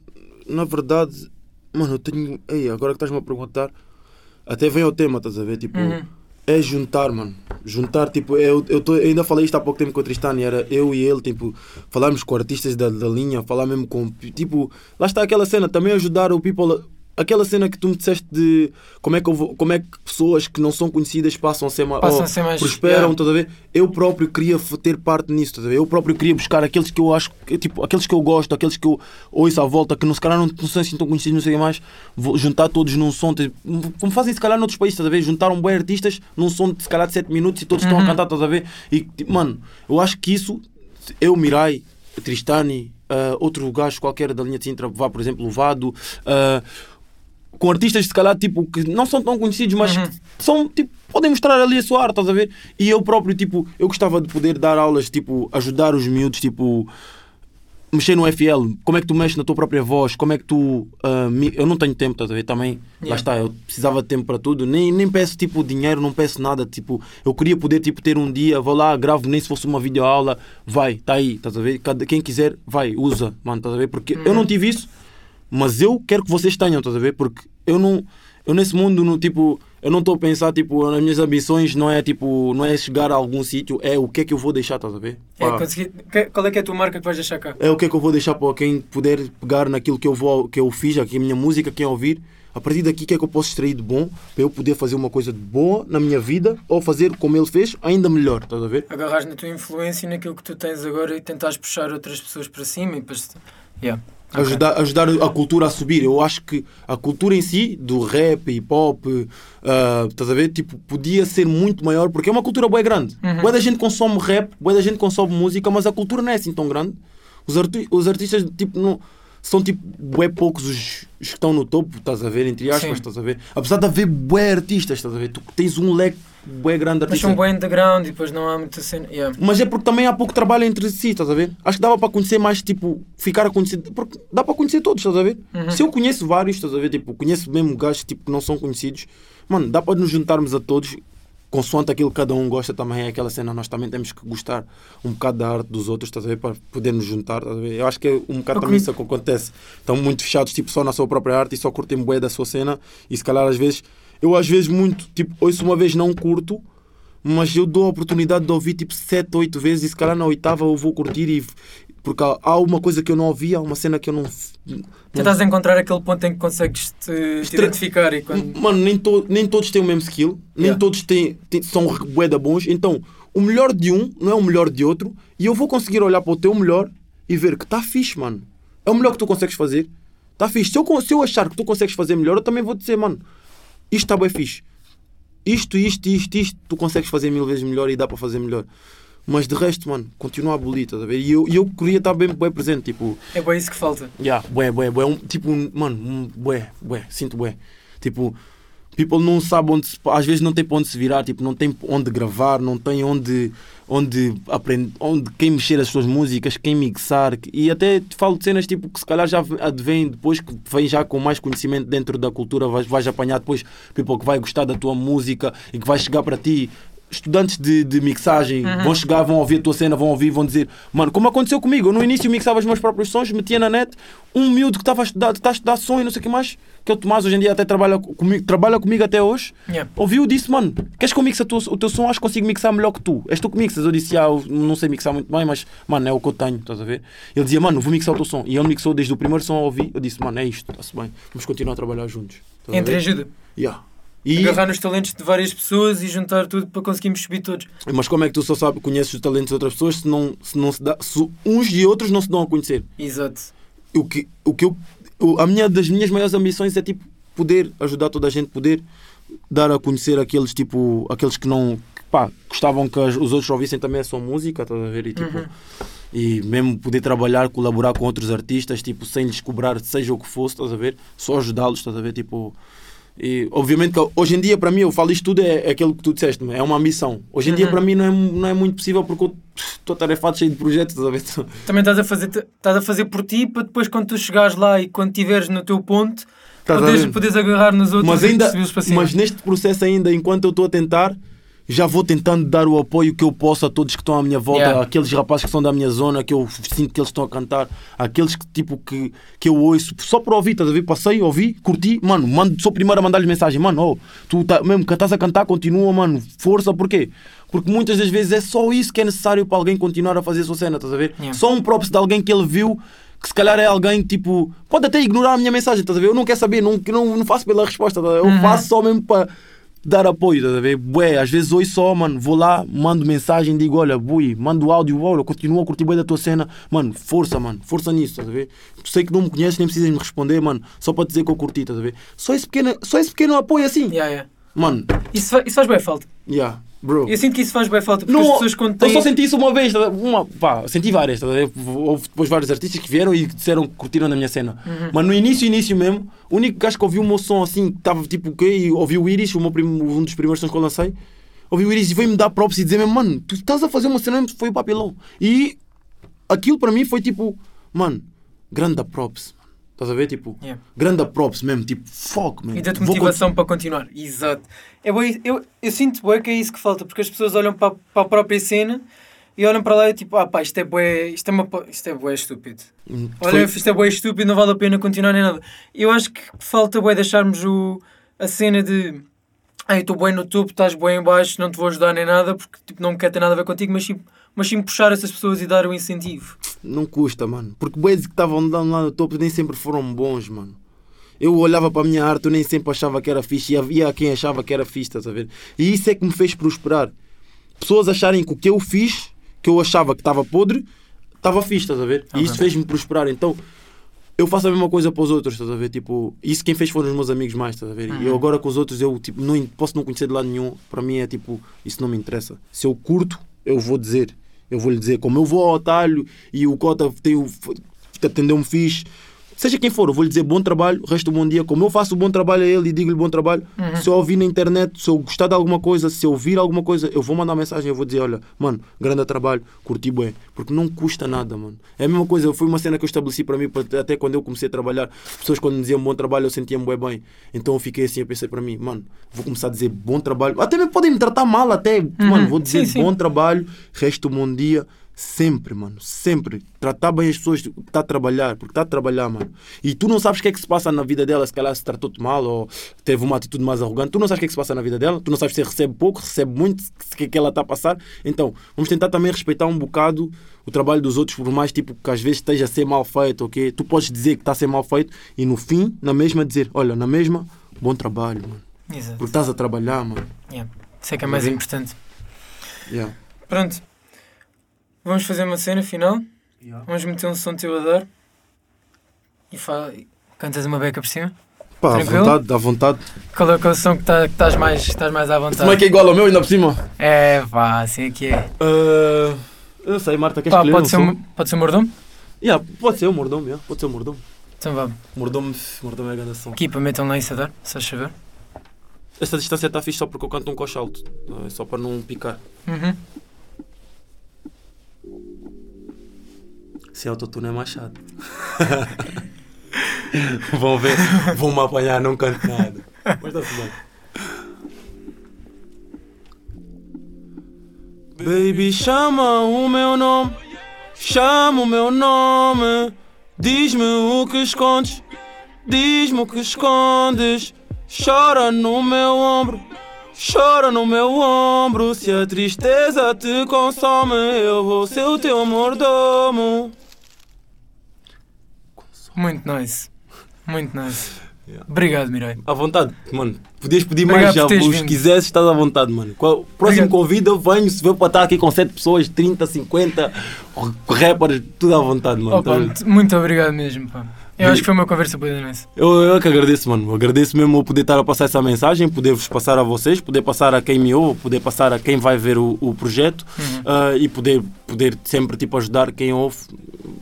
Speaker 2: na verdade, mano, eu tenho. Ei, agora que estás-me a perguntar, até vem ao tema, estás a ver? Tipo,
Speaker 1: Uhum.
Speaker 2: É juntar, mano. Juntar, tipo, eu, eu tô, ainda falei isto há pouco tempo com o Tristani, era eu e ele, tipo, falarmos com artistas da, da linha, falar mesmo com. Tipo, lá está aquela cena, também ajudar o people. Aquela cena que tu me disseste de como é que, vou- como é que pessoas que não são conhecidas passam a ser, ma-
Speaker 1: Passam a ser mais-
Speaker 2: prosperam,
Speaker 1: yeah.
Speaker 2: estás a ver? Eu próprio queria ter parte nisso, estás a ver? Eu próprio queria buscar aqueles que eu acho, que, tipo, aqueles que eu gosto, aqueles que eu ouço à volta, que não, se calhar não, não são assim tão conhecidos, não sei mais, vou juntar todos num som, tipo, como fazem se calhar noutros países, estás a ver? Juntaram bem artistas num som de se calhar de 7 minutos e todos estão a
Speaker 1: Uhum.
Speaker 2: cantar, estás a ver? E, tipo, mano, eu acho que isso, eu, Mirai, Tristani, ah, outro gajo qualquer da linha de Sintra, vá, por exemplo, o Vado, ah, com artistas, se calhar, tipo, que não são tão conhecidos, mas
Speaker 1: Uhum.
Speaker 2: são, tipo, podem mostrar ali a sua arte, estás a ver? E eu próprio, tipo, eu gostava de poder dar aulas, tipo, ajudar os miúdos, tipo, mexer no FL, como é que tu mexes na tua própria voz, como é que tu. mi- eu não tenho tempo, estás a ver? Também, lá
Speaker 1: Yeah.
Speaker 2: está, eu precisava de tempo para tudo, nem, nem peço, tipo, dinheiro, não peço nada, tipo, eu queria poder, tipo, ter um dia, vou lá, gravo, nem se fosse uma videoaula, vai, está aí, estás a ver? Quem quiser, vai, usa, mano, estás a ver? Porque eu não tive isso, mas eu quero que vocês tenham, estás a ver? Porque eu não. Eu nesse mundo, no, tipo, eu não estou a pensar, tipo, nas minhas ambições não é, tipo, não é chegar a algum sítio, é o que é que eu vou deixar, estás a ver?
Speaker 1: É, consegui... que- Qual é que é a tua marca que vais deixar cá?
Speaker 2: é o que é que eu vou deixar para quem puder pegar naquilo que eu, vou, que eu fiz, aqui a minha música, quem ouvir. A partir daqui, o que é que eu posso extrair de bom para eu poder fazer uma coisa de boa na minha vida ou fazer como ele fez, ainda melhor, estás a ver?
Speaker 1: Agarras na tua influência e naquilo que tu tens agora e tentares puxar outras pessoas para cima e depois. Yeah. Ok.
Speaker 2: Ajudar, ajudar a cultura a subir. Eu acho que a cultura em si, do rap, hip hop, ah, estás a ver? Tipo, podia ser muito maior porque é uma cultura bem grande.
Speaker 1: Uhum.
Speaker 2: Boa da gente consome rap, boa da gente consome música, mas a cultura não é assim tão grande. Os, arti os artistas, tipo, não. São tipo bué poucos os, os que estão no topo, estás a ver, entre aspas,
Speaker 1: Sim.
Speaker 2: estás a ver? Apesar de haver bué artistas, estás a ver? Tu tens um leque bué grande de
Speaker 1: Mas
Speaker 2: artistas.
Speaker 1: são bem underground e depois não há muita cena. Yeah.
Speaker 2: Mas é porque também há pouco trabalho entre si, estás a ver? Acho que dava para conhecer mais, tipo, ficar a conhecer. Porque dá para conhecer todos, estás a ver?
Speaker 1: Uhum.
Speaker 2: Se eu conheço vários, estás a ver? Tipo, conheço mesmo gajos tipo, que não são conhecidos, mano, dá para nos juntarmos a todos, consoante aquilo que cada um gosta também. É aquela cena, nós também temos que gostar um bocado da arte dos outros, estás a ver? Para poder nos juntar, estás a ver? Eu acho que é um bocado
Speaker 1: Ok.
Speaker 2: também isso que acontece. Estão muito fechados, tipo, só na sua própria arte e só curtem bué da sua cena. E se calhar às vezes, eu às vezes muito, tipo, ouço uma vez não curto. Mas eu dou a oportunidade de ouvir tipo 7, 8 vezes e se calhar na oitava eu vou curtir e porque há, há uma coisa que eu não ouvi, há uma cena que eu não. não
Speaker 1: Tentas encontrar aquele ponto em que consegues te, te identificar e quando.
Speaker 2: Mano, nem, to, nem todos têm o mesmo skill, nem
Speaker 1: Yeah.
Speaker 2: todos têm, têm- são bué da bons. Então, o melhor de um não é o melhor de outro e eu vou conseguir olhar para o teu melhor e ver que está fixe, mano. É o melhor que tu consegues fazer. Está fixe. Se eu, se eu achar que tu consegues fazer melhor, eu também vou dizer, mano, isto está bem fixe. Isto, isto, isto, isto, tu consegues fazer mil vezes melhor e dá para fazer melhor. Mas de resto, mano, continua a abolir, estás a ver? E eu, eu queria estar bem, bem presente, tipo,
Speaker 1: É bem isso que falta.
Speaker 2: Yeah, bué, bué, bué. Um, tipo, um, mano, um, bué, bué, sinto bué. Tipo, people não sabe onde se, às vezes não tem para onde se virar, tipo, não tem onde gravar, não tem onde, onde aprender, onde quem mexer as suas músicas, quem mixar. E até te falo de cenas tipo que se calhar já advém depois que vem já com mais conhecimento dentro da cultura, vais, vais apanhar depois people que vai gostar da tua música e que vai chegar para ti. Estudantes de, de mixagem
Speaker 1: Uhum.
Speaker 2: vão chegar, vão ouvir a tua cena, vão ouvir, vão dizer, mano, como aconteceu comigo, eu no início mixava os meus próprios sons, metia na net, um miúdo que estava a estudar, está a estudar som e não sei o que mais, que é o Tomás, hoje em dia até trabalha comigo, trabalha comigo até hoje,
Speaker 1: Yeah.
Speaker 2: ouviu disse, mano, queres que eu mixe tua- o teu som? Acho que consigo mixar melhor que tu. És tu que mixas. Eu disse, ah, eu não sei mixar muito bem, mas, mano, é o que eu tenho, estás a ver? Ele dizia, mano, vou mixar o teu som. E ele mixou desde o primeiro som a ouvir. Eu disse, mano, é isto, está-se bem. Vamos continuar a trabalhar juntos.
Speaker 1: Entre ajuda.
Speaker 2: Yeah. E,
Speaker 1: Agarrar nos talentos de várias pessoas e juntar tudo para conseguirmos subir todos.
Speaker 2: mas como é que tu só sabes, conheces os talentos de outras pessoas se, não, se, não se dá, se uns e outros não se dão a conhecer?
Speaker 1: Exato.
Speaker 2: o que, o que eu, a minha, das minhas maiores ambições é tipo poder ajudar toda a gente, poder dar a conhecer aqueles tipo aqueles que não que, pá, gostavam que os outros ouvissem também a sua música, estás a ver? E, tipo,
Speaker 1: Uhum.
Speaker 2: e mesmo poder trabalhar, colaborar com outros artistas, tipo, sem lhes cobrar seja o que fosse, estás a ver? Só ajudá-los, estás a ver? Tipo, e obviamente que hoje em dia para mim, eu falo isto tudo é, é aquilo que tu disseste, é uma ambição. Hoje em dia
Speaker 1: Uhum.
Speaker 2: para mim não é, não é muito possível porque eu estou atarefado cheio de projetos, estás a ver?
Speaker 1: Também estás a fazer, estás a fazer por ti para depois quando tu chegares lá e quando estiveres no teu ponto, poderes, poderes agarrar nos outros
Speaker 2: mas ainda mas neste processo ainda enquanto eu estou a tentar já vou tentando dar o apoio que eu posso a todos que estão à minha volta
Speaker 1: Yeah.
Speaker 2: aqueles rapazes que são da minha zona que eu sinto que eles estão a cantar aqueles que tipo que, que eu ouço só por ouvir estás a ver passei ouvi curti mano mando sou o primeiro a mandar-lhes mensagem mano oh, tu tá, mesmo que estás a cantar continua mano força porquê porque muitas das vezes é só isso que é necessário para alguém continuar a fazer a sua cena estás a ver
Speaker 1: Yeah.
Speaker 2: só um props de alguém que ele viu que se calhar é alguém tipo, pode até ignorar a minha mensagem, estás a ver? Eu não quero saber, não, não, não faço pela resposta, ver? eu
Speaker 1: Uhum.
Speaker 2: faço só mesmo para dar apoio, estás a ver? Bué, às vezes hoje só, mano, vou lá, mando mensagem, digo, olha, bui, mando áudio, olha, continuo a curtir bem da tua cena, mano, força, mano, força nisso, estás a ver? Tu sei que não me conheces, nem precisas me responder, mano, só para dizer que eu curti, estás a ver? Só esse pequeno, só esse pequeno apoio assim,
Speaker 1: Yeah, yeah.
Speaker 2: mano,
Speaker 1: Isso, isso faz bem falta.
Speaker 2: yeah, bro.
Speaker 1: Eu sinto que isso faz bem falta, porque
Speaker 2: Não,
Speaker 1: as pessoas quando
Speaker 2: Eu
Speaker 1: têm...
Speaker 2: só senti isso uma vez, uma, pá, senti várias, tá houve depois vários artistas que vieram e disseram que curtiram da minha cena.
Speaker 1: Uhum.
Speaker 2: Mas no início, início mesmo, o único gajo que ouviu o meu som assim, que estava tipo o quê, e ouviu o Iris, o meu prim- um dos primeiros sons que eu lancei, ouviu o Iris e veio-me dar props e dizer mesmo, mano, tu estás a fazer uma cena mesmo, foi o papelão. E aquilo para mim foi tipo, mano, grande props. Estás a ver? Tipo,
Speaker 1: Yeah.
Speaker 2: grande props mesmo, tipo, fuck, man.
Speaker 1: E dá-te motivação para continuar. Exato. É bué- eu, eu sinto bem que é isso que falta, porque as pessoas olham para, para a própria cena e olham para lá e tipo, ah pá, isto é bué, isto é, uma, isto é bué estúpido.
Speaker 2: continuar.
Speaker 1: Olha, isto é bué estúpido, não vale a pena continuar nem nada. Eu acho que falta bué deixarmos o, a cena de ah, eu estou bem no topo, estás bem em baixo, não te vou ajudar nem nada, porque tipo, não quer ter nada a ver contigo, mas sim, mas sim puxar essas pessoas e dar o incentivo.
Speaker 2: Não custa, mano. Porque boys que estavam andando lá no topo nem sempre foram bons, mano. Eu olhava para a minha arte, eu nem sempre achava que era fixe e havia quem achava que era fixe, estás a ver? E isso é que me fez prosperar. Pessoas acharem que o que eu fiz, que eu achava que estava podre, estava fixe, estás a ver? E isso fez-me prosperar. Então eu faço a mesma coisa para os outros, estás a ver? Tipo, isso quem fez foram os meus amigos mais, estás a ver? E eu
Speaker 1: Uhum.
Speaker 2: agora com os outros, eu tipo, não, posso não conhecer de lado nenhum. Para mim é tipo, isso não me interessa. Se eu curto, eu vou dizer. Eu vou lhe dizer, como eu vou ao atalho e o Cota tem o, atendeu-me fixe. Seja quem for, eu vou lhe dizer bom trabalho, o resto do bom dia. Como eu faço o bom trabalho a ele e digo-lhe bom trabalho,
Speaker 1: Uhum.
Speaker 2: se eu ouvir na internet, se eu gostar de alguma coisa, se eu ouvir alguma coisa, eu vou mandar mensagem, eu vou dizer, olha, mano, grande trabalho, curti bem. Porque não custa nada, mano. É a mesma coisa, foi uma cena que eu estabeleci para mim, até quando eu comecei a trabalhar, as pessoas quando me diziam bom trabalho, eu sentia-me bem bem. Então eu fiquei assim, eu pensei para mim, mano, vou começar a dizer bom trabalho. Até mesmo podem me tratar mal, até, mano, vou dizer
Speaker 1: Sim, sim.
Speaker 2: bom trabalho, resto bom dia. Sempre, mano, sempre. Tratar bem as pessoas que está a trabalhar, porque está a trabalhar, mano. E tu não sabes o que é que se passa na vida dela, se calhar se tratou-te mal ou teve uma atitude mais arrogante. Tu não sabes o que é que se passa na vida dela, tu não sabes se recebe pouco, recebe muito, o que é que ela está a passar. Então, vamos tentar também respeitar um bocado o trabalho dos outros, por mais tipo que às vezes esteja a ser mal feito, ok? Tu podes dizer que está a ser mal feito e no fim, na mesma, dizer: olha, na mesma, bom trabalho, mano.
Speaker 1: Exato.
Speaker 2: Porque estás a trabalhar, mano.
Speaker 1: Yeah. Isso é que é mais importante.
Speaker 2: Yeah.
Speaker 1: Pronto. Vamos fazer uma cena final. Vamos meter um som teu a dar. E fa... cantas uma beca por cima.
Speaker 2: Pá, à vontade, à vontade.
Speaker 1: Qual é, qual é o som que tá- que estás mais, estás mais à vontade?
Speaker 2: Como é que é igual ao meu, ainda por cima?
Speaker 1: É, pá, assim é que é.
Speaker 2: Uh, eu não sei, Marta, queres
Speaker 1: Pá,
Speaker 2: escolher
Speaker 1: pode,
Speaker 2: um
Speaker 1: ser
Speaker 2: som?
Speaker 1: um, pode ser um mordomo?
Speaker 2: Yeah, pode ser o mordomo, yeah, pode ser o mordomo.
Speaker 1: Então vamos.
Speaker 2: Mordomo, mordomo é grande som.
Speaker 1: Equipa, metam lá isso a dar, se chover.
Speaker 2: Esta distância está fixe só porque eu canto um coche alto. não é? Só para não picar.
Speaker 1: Uhum.
Speaker 2: Se autotune é mais chato. Vão ver, vão-me apanhar, não canto nada. Mas está-se bem. Baby, chama o meu nome, chama o meu nome. Diz-me o que escondes, diz-me o que escondes. Chora no meu ombro, chora no meu ombro. Se a tristeza te consome, eu vou ser o teu mordomo.
Speaker 1: Muito nice. Muito nice.
Speaker 2: Yeah.
Speaker 1: Obrigado, Mirei.
Speaker 2: À vontade, mano. Podias pedir
Speaker 1: Obrigado
Speaker 2: mais já,
Speaker 1: por teres
Speaker 2: os
Speaker 1: vindo.
Speaker 2: quisesse, estás à vontade, mano. Próximo
Speaker 1: Obrigado.
Speaker 2: convite eu venho, se for para estar aqui com 7 pessoas, 30, 50, rappers, tudo à vontade, mano.
Speaker 1: Opa,
Speaker 2: Tá bem?
Speaker 1: muito- muito obrigado mesmo, pá. Eu acho que foi uma conversa boa nice.
Speaker 2: Eu, eu que agradeço, mano. Eu agradeço mesmo poder estar a passar essa mensagem, poder-vos passar a vocês, poder passar a quem me ouve, poder passar a quem vai ver o, o projeto
Speaker 1: Uhum.
Speaker 2: ah, e poder, poder sempre tipo, ajudar quem ouve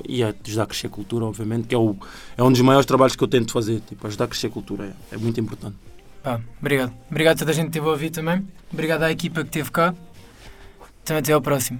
Speaker 2: e ajudar a crescer a cultura, obviamente, que é, o, é um dos maiores trabalhos que eu tento fazer, tipo, ajudar a crescer a cultura. É, é muito importante.
Speaker 1: Pá, obrigado. Obrigado a toda a gente que esteve a ouvir também. Obrigado à equipa que esteve cá. Então até ao próximo.